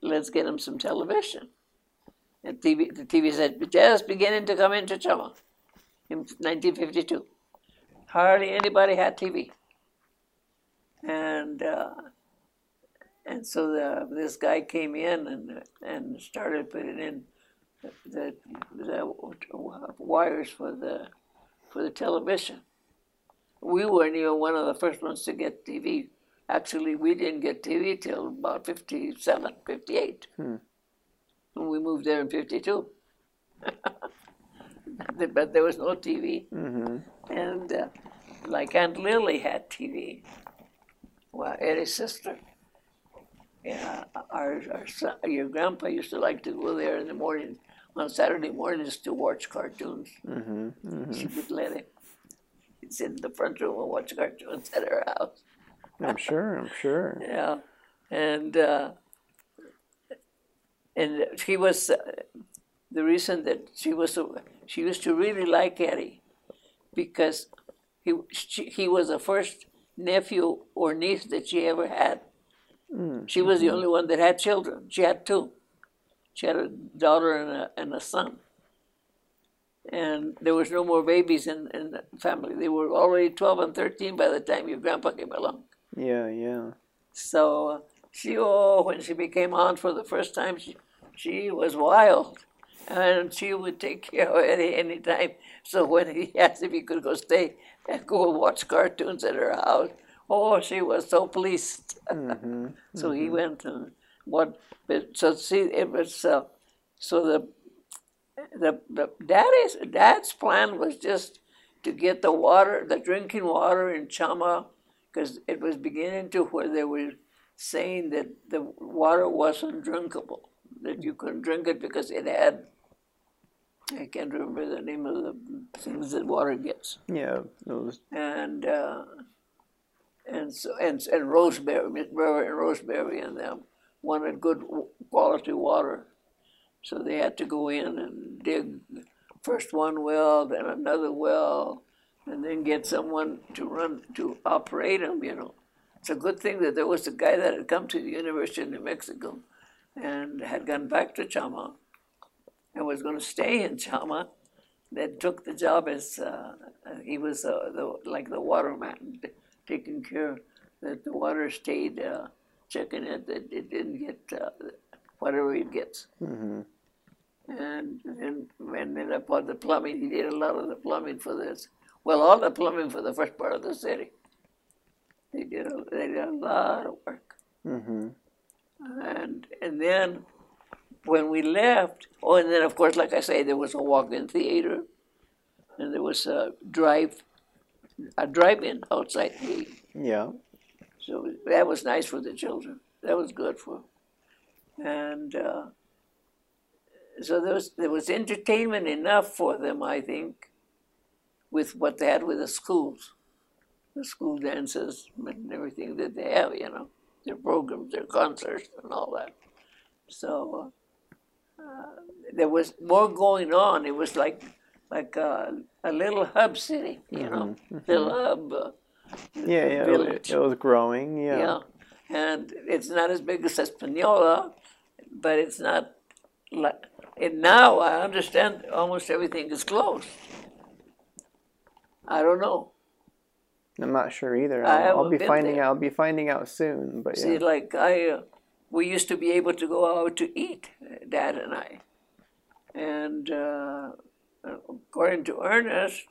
Let's get him some television. And TV, the TV said just beginning to come into Chama in 1952. hardly anybody had TV. And uh, and so the, this guy came in and and started putting in the, the wires for the for the television. We weren't even one of the first ones to get TV. Actually, we didn't get TV till about 57, 58. Hmm. When we moved there in 52. but there was no TV. Mm-hmm. And uh, like Aunt Lily had TV. Well, Eddie's sister. Yeah, our, our son, your grandpa used to like to go there in the morning, on Saturday mornings to watch cartoons. Mm-hmm, mm-hmm. She would let him sit in the front room and watch cartoons at her house. I'm sure. I'm sure. yeah, and uh, and she was uh, the reason that she was so, she used to really like Eddie because he she, he was the first nephew or niece that she ever had. Mm-hmm. She was the only one that had children. She had two. She had a daughter and a, and a son. And there was no more babies in, in the family. They were already 12 and 13 by the time your grandpa came along. Yeah, yeah. So she, oh, when she became aunt for the first time, she, she was wild. And she would take care of Eddie anytime. So when he asked if he could go stay and go watch cartoons at her house, oh, she was so pleased. Mm-hmm. so mm-hmm. he went and what? So see, it was uh, so the the the daddy's dad's plan was just to get the water, the drinking water in Chama, because it was beginning to where they were saying that the water wasn't drinkable, that you couldn't drink it because it had I can't remember the name of the things that water gets. Yeah, those. And uh, and so and and Roseberry, Miss Brewer and Roseberry and them wanted good quality water, so they had to go in and dig first one well, then another well, and then get someone to run to operate them. You know, it's a good thing that there was a guy that had come to the University of New Mexico and had gone back to Chama and was going to stay in Chama, that took the job as uh, he was uh, the, like the waterman, taking care that the water stayed, uh, checking it that it didn't get uh, whatever it gets. Mm-hmm. And then, and then upon the plumbing, he did a lot of the plumbing for this. Well, all the plumbing for the first part of the city. They did a, they did a lot of work. Mm-hmm. And and then when we left, oh, and then of course, like I say, there was a walk-in theater, and there was a drive, a drive-in outside the. Yeah. So that was nice for the children. That was good for, them. and uh, so there was there was entertainment enough for them, I think, with what they had with the schools, the school dances and everything that they have, you know, their programs, their concerts, and all that. So. Uh, uh, there was more going on. It was like like a, a little hub city, you know, mm-hmm. little hub. Uh, yeah, yeah, village. It, was growing. Yeah. Yeah, and it's not as big as Espanola, but it's not like. And now I understand almost everything is closed. I don't know. I'm not sure either. I'll, I'll be finding there. out. I'll be finding out soon. But see, yeah. like I. Uh, we used to be able to go out to eat, Dad and I. And uh, according to Ernest,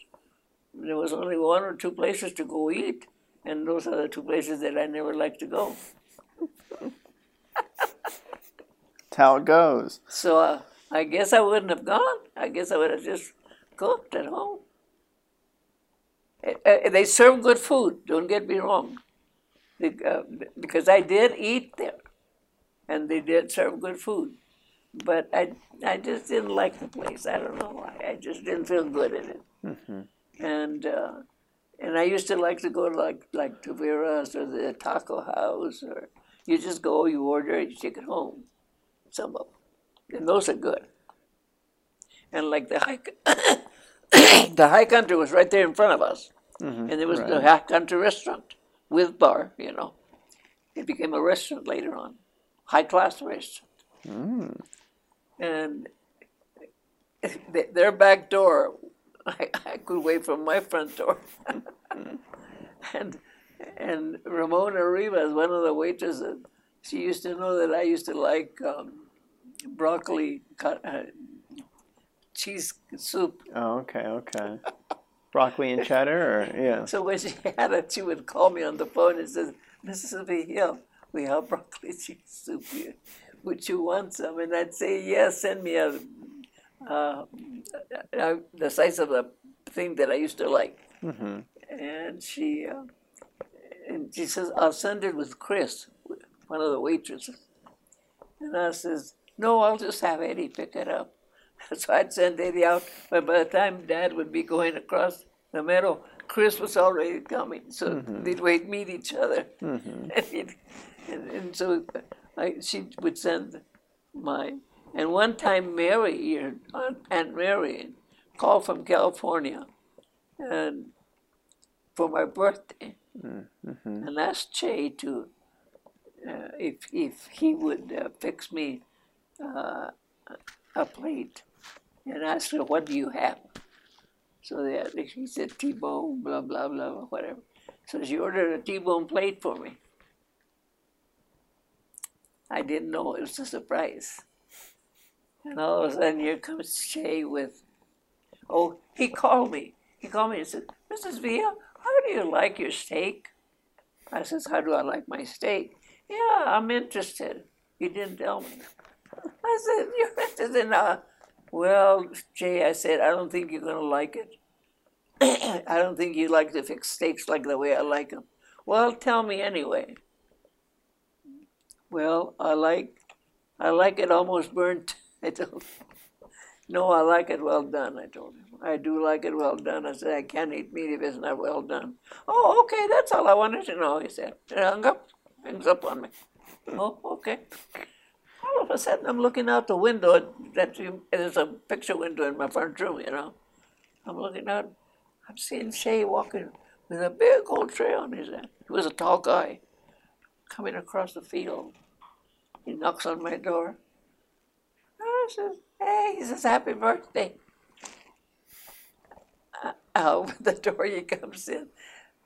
there was only one or two places to go eat, and those are the two places that I never like to go. That's how it goes. So uh, I guess I wouldn't have gone. I guess I would have just cooked at home. Uh, they serve good food, don't get me wrong. Uh, because I did eat there and they did serve good food. But I, I just didn't like the place. I don't know why. I just didn't feel good in it. Mm-hmm. And uh, and I used to like to go to like like to Vera's or the taco house, or you just go, you order, you take it home. Some of them, and those are good. And like the high, the high country was right there in front of us, mm-hmm. and there was right. the high country restaurant with bar. You know, it became a restaurant later on high class restaurant. Mm. And their back door, I, I, could wait from my front door. and and Ramona Rivas, one of the waitresses, she used to know that I used to like um, broccoli cut, uh, cheese soup. Oh, okay, okay. Broccoli and cheddar, or yeah. So when she had it, she would call me on the phone and says, "Mrs. Vigil, we have broccoli cheese soup here. Would you want some?" And I'd say, "Yes, send me a uh, uh, the size of the thing that I used to like." Mm-hmm. And she uh, and she says, "I'll send it with Chris, one of the waitresses." And I says, "No, I'll just have Eddie pick it up." So I'd send Eddie out, but by the time Dad would be going across the meadow, Chris was already coming. So Mm-hmm. they'd wait meet each other, and, he'd- and, and so I, she would send my. And one time, Mary, Aunt, Aunt Mary, called from California, and for my birthday, and asked Che to uh, if if he would uh, fix me uh, a plate, and I said, "What do you have?" So they, he said T-bone, blah blah blah, whatever. So she ordered a T-bone plate for me. I didn't know it was a surprise. And all of a sudden, here comes Che with, oh, he called me. He called me and said, Mrs. Villa, how do you like your steak? I says, how do I like my steak? Yeah, I'm interested. He didn't tell me. I said, you're interested in, uh, well, Jay, I said, I don't think you're going to like it. I don't think you like to fix steaks like the way I like them. Well, tell me anyway. Well, I like, I like it almost burnt. I him. No, I like it well done, I told him. I do like it well done. I said, I can't eat meat if it's not well done. Oh, okay, that's all I wanted to know, he said. And hung up, hangs up on me. Oh, okay. All of a sudden, I'm looking out the window. That there's a picture window in my front room, you know. I'm looking out. I'm seeing Shay walking with a big old tray on his head. He was a tall guy coming across the field. He knocks on my door. I says, "Hey," he says, "Happy birthday." Uh, Out the door he comes in,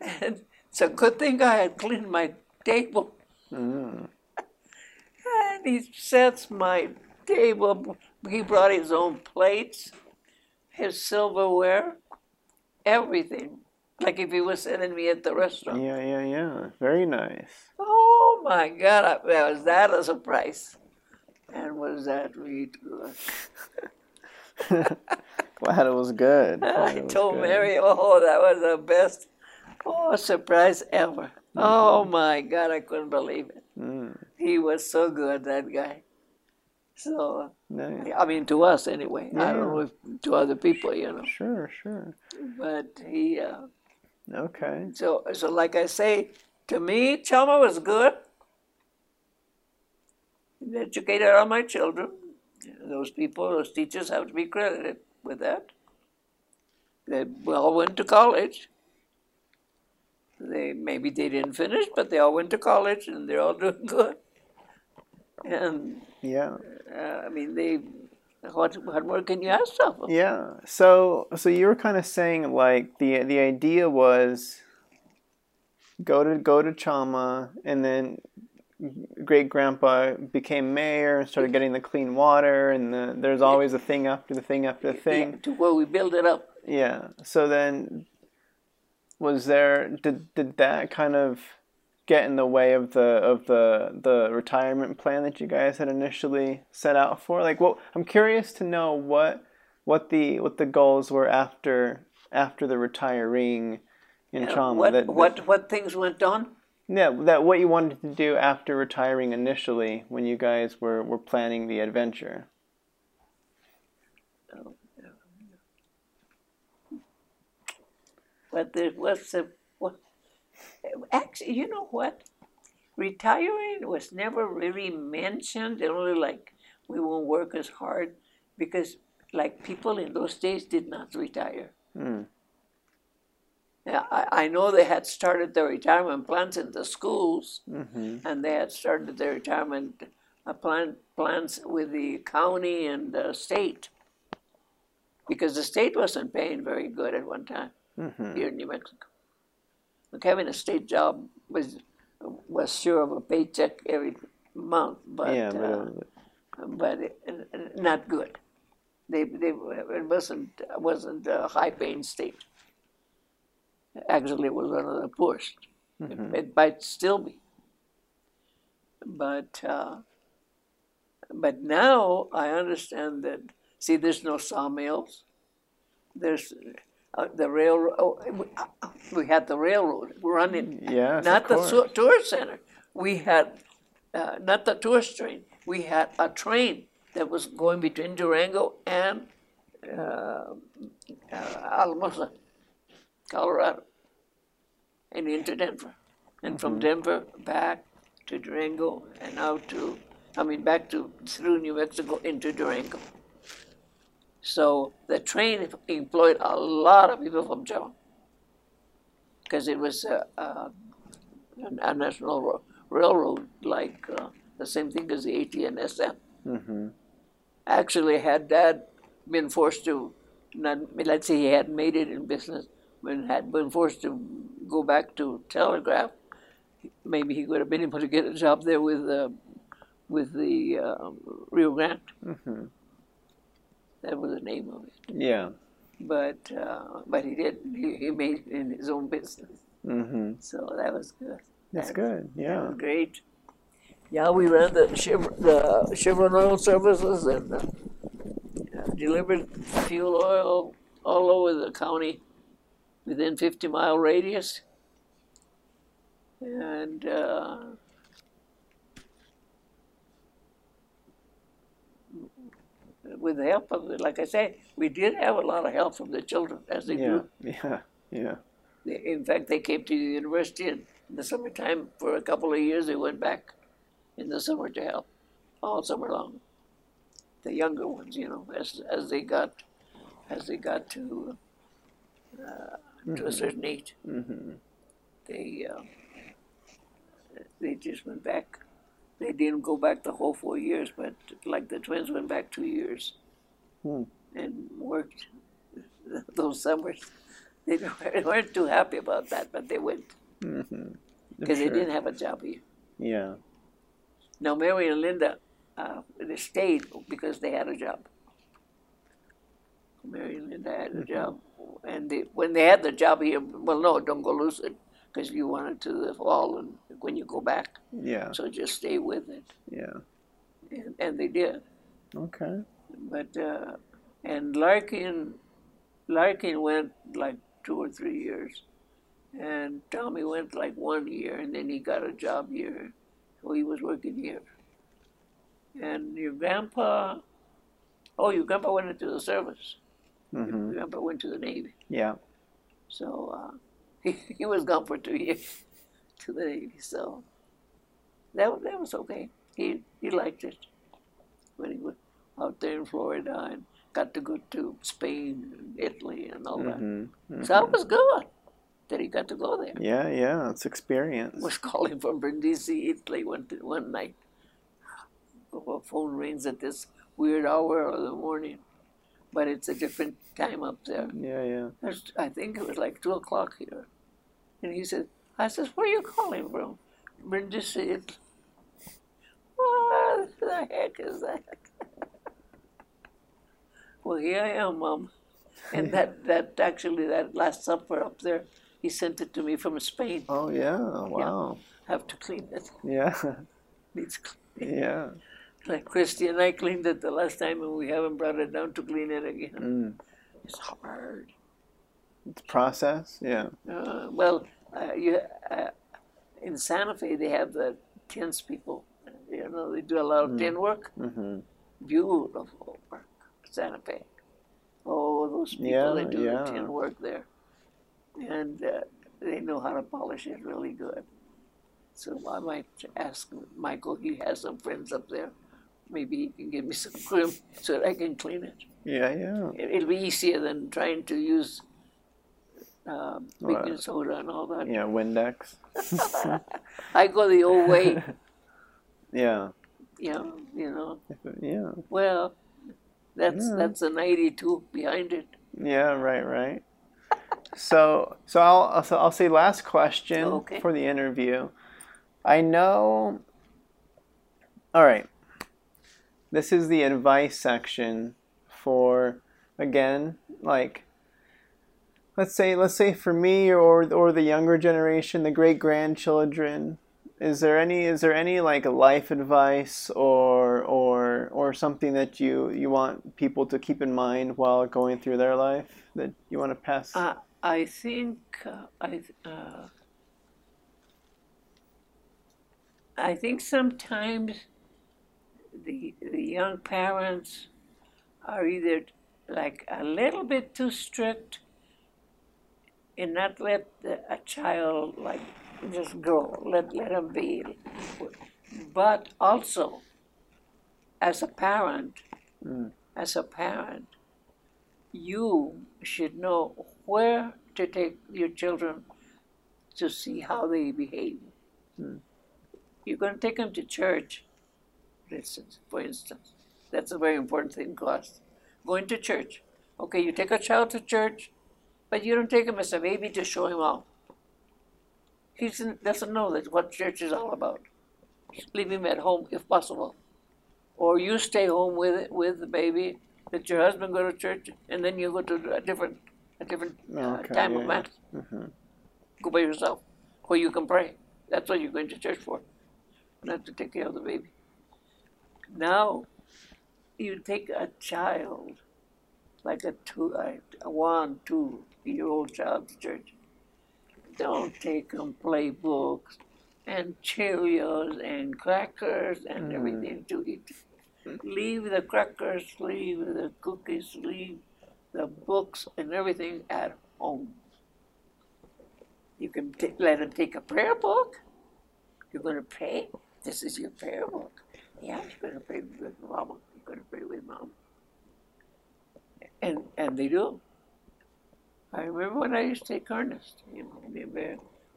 and it's a good thing I had cleaned my table. Mm. And he sets my table. He brought his own plates, his silverware, everything. Like if he was sending me at the restaurant. Yeah, yeah, yeah. Very nice. Oh my God, I, was that a surprise? And was that really good? Glad it was good. Glad I told good. Mary, oh, that was the best oh, surprise ever. Mm-hmm. Oh my God, I couldn't believe it. Mm. He was so good, that guy. So, Nice. I mean, to us anyway. I don't Yeah. know if to other people, you know. Sure, sure. But he, uh, Okay. so, so like I say, to me, Chama was good. He educated all my children. Those people, those teachers have to be credited with that. They all went to college. They maybe they didn't finish, but they all went to college and they're all doing good. And Yeah. uh, I mean, they what what more can you ask of them? Yeah. So so you were kind of saying like the the idea was go to go to Chama and then great grandpa became mayor and started getting the clean water and the, there's always a thing after the thing after the thing. Yeah, to where we build it up. Yeah. So then, was there did did that kind of get in the way of the of the the retirement plan that you guys had initially set out for? Like, what I'm curious to know what what the what the goals were after after the retiring in Uh, Chama. what, that, that- what what things went on? yeah, that what you wanted to do after retiring initially when you guys were were planning the adventure. But there was a what, actually, you know what? Retiring was never really mentioned. They only like we won't work as hard because like people in those days did not retire. Hmm. Yeah, I, I know they had started their retirement plans in the schools, hmm and they had started their retirement uh, plan, plans with the county and the state because the state wasn't paying very good at one time hmm here in New Mexico. Like having a state job was was sure of a paycheck every month, but yeah, but uh, but it, not good. They they it wasn't wasn't a high paying state. Actually, it was one of the poorest. It, it might still be. But uh, but now I understand that. See, there's no sawmills. There's uh, the railroad. Oh, we, uh, had the railroad running. Yes, Not the tourist center. We had uh, not the tourist train. We had a train that was going between Durango and uh, uh, Alamosa, Colorado, and into Denver, and from Denver back to Durango and out to, I mean, back to through New Mexico into Durango. So the train employed a lot of people from Joe, because it was a, a, a national ro- railroad, like uh, the same thing as the AT&SF. mhm. Actually, had Dad been forced to, not, let's say he hadn't made it in business, but had been forced to go back to telegraph, maybe he would have been able to get a job there with uh, with the uh, Rio Grande. Mhm. That was the name of it. Yeah. But uh, but he did. He, he made it in his own business, hmm so that was good. That's That- good. Yeah. great. Yeah, we ran the Chevron, the Chevron oil services and uh, delivered fuel oil all over the county within 50 mile radius. And uh, with the help of, like I say, we did have a lot of help from the children as they Yeah. grew. Yeah. Yeah. In fact, they came to the university in the summertime for a couple of years. They went back in the summer to help all summer long. The younger ones, you know, as as they got as they got to uh, to a certain age, hmm they uh, they just went back. They didn't go back the whole four years, but like the twins went back two years Hmm. and worked those summers. They weren't too happy about that, but they went hmm because they didn't have a job here. Yeah. Now, Mary and Linda, uh, they stayed because they had a job. Mary and Linda had a job, and they, when they had the job here, well, no, don't go lose it because you want it to fall and when you go back. Yeah. So just stay with it, Yeah. and, and they did. Okay. But uh, and Larkin, Larkin went like two or three years, and Tommy went like one year, and then he got a job here, so he was working here. And your grandpa, oh, your grandpa went into the service. hmm Your grandpa went to the Navy, Yeah. so uh, he was gone for two years to the Navy. So that that was okay. He he liked it when he was out there in Florida and got to go to Spain and Italy and all that. hmm So it was good that he got to go there. Yeah. Yeah. It's experience. was calling from Brindisi, Italy one one night. The phone rings at this weird hour of the morning, but it's a different time up there. Yeah. Yeah. I think it was like two o'clock here, and he said, "I says, where are you calling from?" Brindisi. What the heck is that? well, here I am, Mom. And that, that actually, that Last Supper up there, he sent it to me from Spain. Oh yeah. Wow. Have to clean it. Yeah. Needs cleaning. Yeah. Like Christy and I cleaned it the last time, and we haven't brought it down to clean it again. Mm. It's hard. Process. Yeah. Uh, well, uh, you, uh, in Santa Fe, they have the tins people. You know, they do a lot of tin work. hmm Beautiful work, Santa Fe. Oh, those people Yeah, that do yeah. the tin work there, and uh, they know how to polish it really good. So I might ask Michael. He has some friends up there. Maybe he can give me some cream so that I can clean it. Yeah. Yeah. It'll be easier than trying to use uh, baking Right. soda and all that. Yeah. Windex. I go the old way, Yeah. Yeah. You know. Yeah. Well, that's Yeah. that's an eighty-two behind it. Yeah. Right. Right. So, so I'll so I'll say last question Okay. for the interview. I know. All right. This is the advice section for again like let's say let's say for me or or the younger generation, the great grandchildren. Is there any is there any like life advice or or or something that you you want people to keep in mind while going through their life that you want to pass? Uh, I think uh, I uh, I think sometimes the the young parents are either like a little bit too strict and not let the, a child like just go let let him be but also as a parent mm. as a parent you should know where to take your children to see how they behave. Mm. You're going to take them to church, for instance, for instance. That's a very important thing us. Going to church. Okay, you take a child to church, but you don't take him as a baby to show him off. He doesn't know that what church is all about. Leave him at home if possible. Or you stay home with with the baby, let your husband go to church, and then you go to a different a different uh, Okay, time yeah. of mass. Go by yourself, where you can pray. That's what you're going to church for, not to take care of the baby. Now, you take a child, like a two, a, a one, two year old child to church. Don't take them playbooks and Cheerios and crackers and hmm. everything to eat. Leave the crackers, leave the cookies, leave the books and everything at home. You can let them take a prayer book. You're going to pray. This is your prayer book. Yeah, you're going to pray with mama. You're going to pray with mom. And and they do. I remember when I used to take Ernest.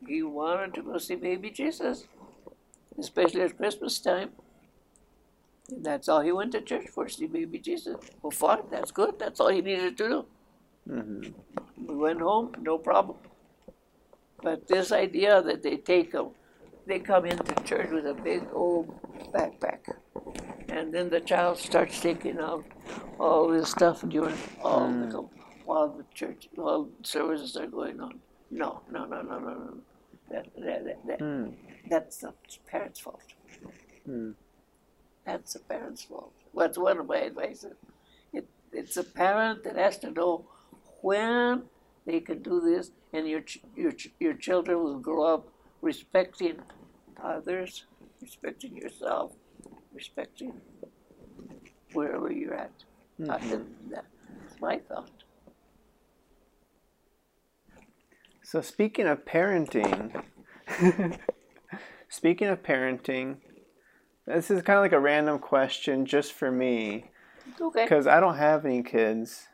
He wanted to go see baby Jesus, especially at Christmas time. And that's all he went to church for, see baby Jesus. Well, fine, that's good. That's all he needed to do. Mm-hmm. We went home, no problem. But this idea that they take them, they come into church with a big old backpack. And then the child starts taking out all this stuff during all the, mm. While the church, while services are going on. No, no, no, no, no, no. That, that, that, that, hmm. That's the parents' fault. Hmm. That's the parents' fault. That's one of my advices. It, it's a parent that has to know when they can do this, and your ch- your ch- your children will grow up respecting others, respecting yourself, respecting wherever you're at. Think that's my thought. So speaking of parenting, speaking of parenting, this is kind of like a random question just for me Okay. because I don't have any kids,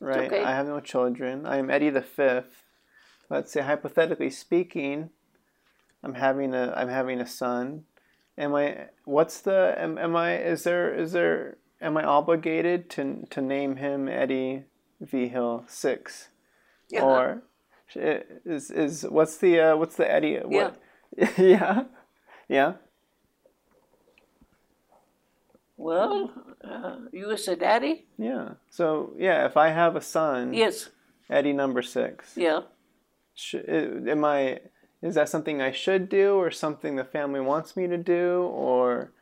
right? okay. I have no children. I am Eddie the fifth. Let's say hypothetically speaking, I'm having a I'm having a son. Am I? What's the? Am, am I? Is there? Is there? Am I obligated to to name him Eddie Vigil six? Yeah. or is is what's the uh, what's the Eddie? What? Yeah. yeah. Well, uh, you as a daddy? Yeah. So yeah, if I have a son, Yes. Eddie number six, Yeah. sh- am I? Is that something I should do, or something the family wants me to do, or,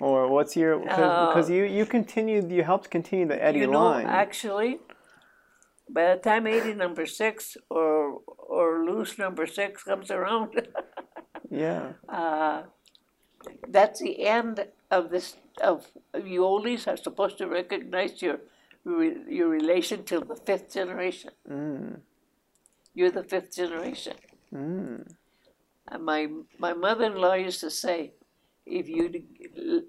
or what's your? Because Uh, you you continued, you helped continue the Eddie you know, line. actually, by the time Eddie number six or or Luz number six comes around, yeah. uh, that's the end of this. Of you always are supposed to recognize your your relation to the fifth generation. Mm. You're the fifth generation. Mm. And my my mother-in-law used to say, if you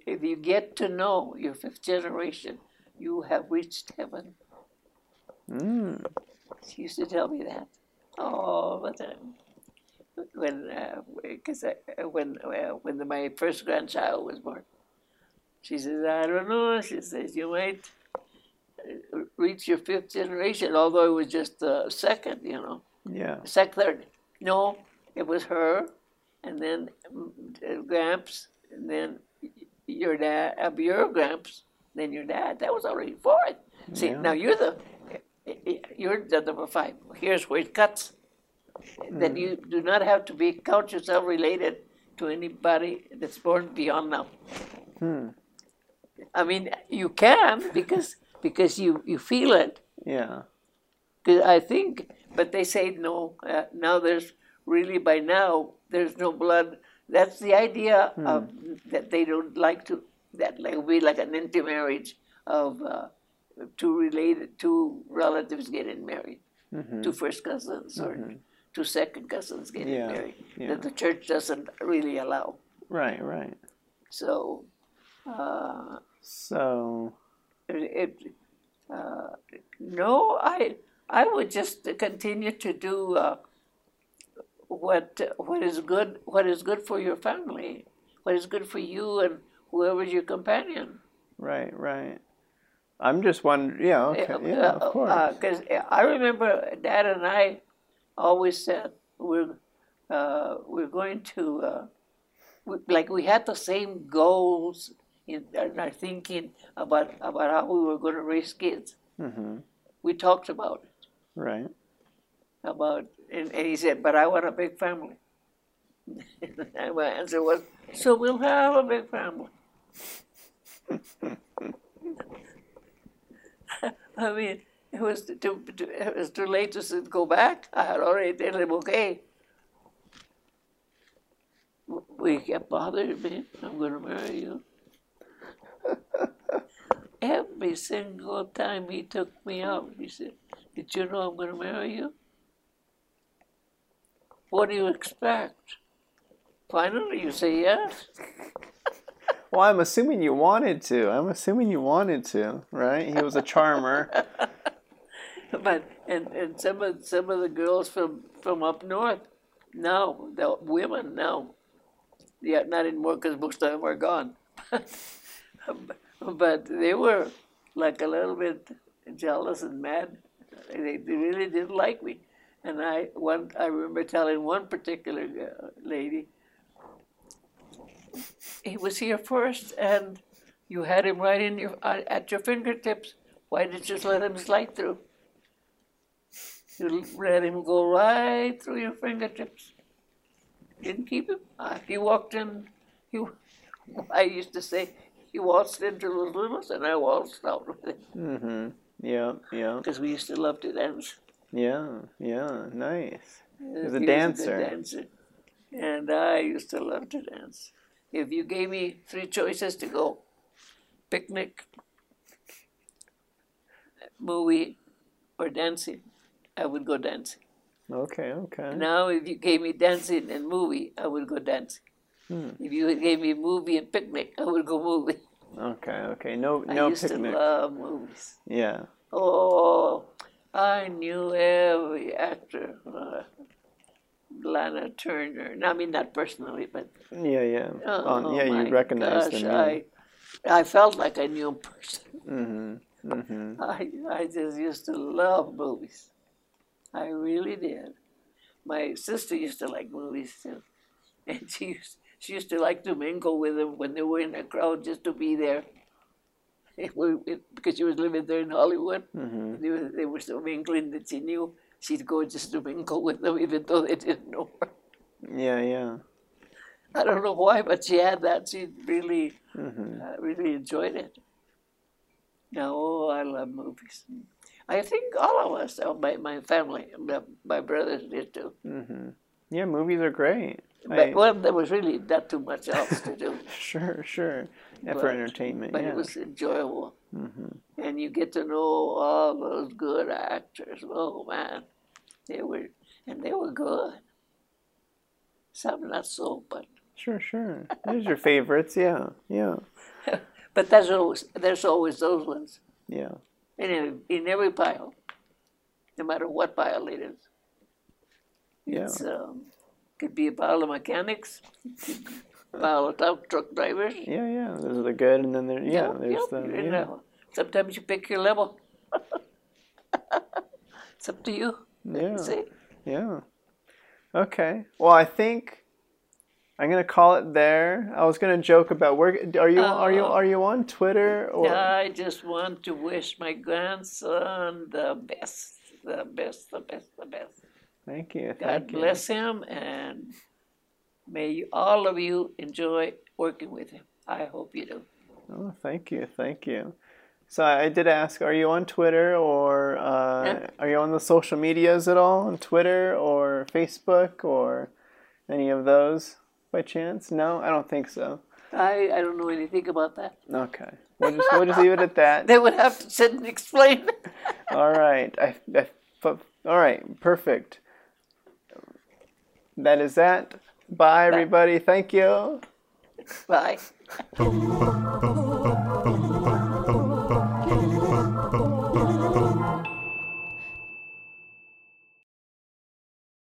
if you get to know your fifth generation, you have reached heaven. Mm. She used to tell me that. Oh, but then when because when uh, when the, my first grandchild was born, she says, I don't know. She says you might uh, reach your fifth generation, although it was just the second, you know. Yeah. Second, third. No, it was her, and then mm, uh, Gramps, and then your dad, uh, your Gramps, then your dad. That was already fourth. See, Yeah. now you're the, you're the number five. Here's where it cuts. That Hmm. you do not have to be count yourself related to anybody that's born beyond now. Hmm. I mean, you can because because you you feel it. Yeah. 'Cause I think, but they say no. Uh, now there's really by now there's no blood. That's the idea of that they don't like to that like be like an intermarriage of uh, two related two relatives getting married, two first cousins or two second cousins getting Yeah, married. yeah. That the church doesn't really allow. Right. Right. So uh, So. it, uh, no, I I would just continue to do uh, what what is good what is good for your family, what is good for you and whoever's your companion. Right. Right. I'm just wondering. Yeah. Okay. Yeah. Of course. Because I remember Dad and I always said we're uh, we're going to uh, we, like we had the same goals in, in our thinking about about how we were going to raise kids. mm-hmm. We talked about it. Right. about and, and he said, But I want a big family. and my answer was, So we'll have a big family. I mean, it was it was too late to go back. I had already told him, okay. We kept bothering me. I'm going to marry you. Every single time he took me out, he said, Did you know I'm going to marry you? What do you expect? Finally, you say yes. Well, I'm assuming you wanted to. I'm assuming you wanted to, right? He was a charmer. But and, and some of some of the girls from from up north, now the women now, yeah, not anymore because most of them are gone. but they were like a little bit jealous and mad. They, they really didn't like me. And I one I remember telling one particular uh, lady, he was here first, and you had him right in your uh, at your fingertips. Why did you just let him slide through? You let him go right through your fingertips. Didn't keep him. Uh, he walked in. He, I used to say, he waltzed into Los Lunas, and I waltzed out with him Mm-hmm. Yeah. Yeah. because we used to love to dance. Yeah. Yeah. Nice. He was a good dancer. dancer. And I used to love to dance. If you gave me three choices to go picnic, movie, or dancing, I would go dancing. Okay. Okay. Now, if you gave me dancing and movie, I would go dancing. Hmm. If you gave me movie and picnic, I would go movie. Okay. Okay. No. no I used picnic. to love movies. Yeah. Oh, I knew every actor. Lana Turner. I mean, not personally, but Yeah. Yeah. oh, On- yeah. You recognize gosh, them. I, I felt like I knew him personally. Mm-hmm. Mm-hmm. I, I just used to love movies. I really did. My sister used to like movies too, and she used, she used to like to mingle with them when they were in a crowd just to be there. It it- because she was living there in Hollywood, Mm-hmm. they were, they were so mingling that she knew she'd go just to mingle with them, even though they didn't know her. Yeah. Yeah. I don't know why, but she had that. She really, Mm-hmm. uh, really enjoyed it. Now, oh, I love movies. I think all of us, uh, my, my family, my, my brothers did too. Mm-hmm. Yeah. Movies are great. But, I- well, there was really not too much else to do. Sure. Sure. But- for entertainment. But yeah. it was enjoyable. Mm-hmm. And you get to know all those good actors. Oh, man. They were, and they were good. Some not so, but Sure. Sure. There's your favorites. Yeah. Yeah. but there's always there's always those ones Yeah. in every, in every pile, no matter what pile it is. Yeah. It's um, could be a pile of mechanics, pile of truck truck drivers. Yeah, yeah. There's the good, and then there, yeah, Yep, there's yep, the you yeah. know, sometimes you pick your level. it's up to you. yeah. See, Yeah. Okay. Well, I think I'm gonna call it there. I was gonna joke about where are you are you Oh. are you on Twitter or I just want to wish my grandson the best, the best, the best, the best. Thank you. God Thank you. bless him, and may you, all of you enjoy working with him. I hope you do. Oh, thank you. Thank you. So I did ask, are you on Twitter or uh, Yeah. are you on the social medias at all? On Twitter or Facebook or any of those by chance? No, I don't think so. I, I don't know anything about that. Okay. We'll just, we'll just leave it at that. They would have to sit and explain. all right. I, I, all right. Perfect. That is that. Bye, everybody. Thank you. Bye.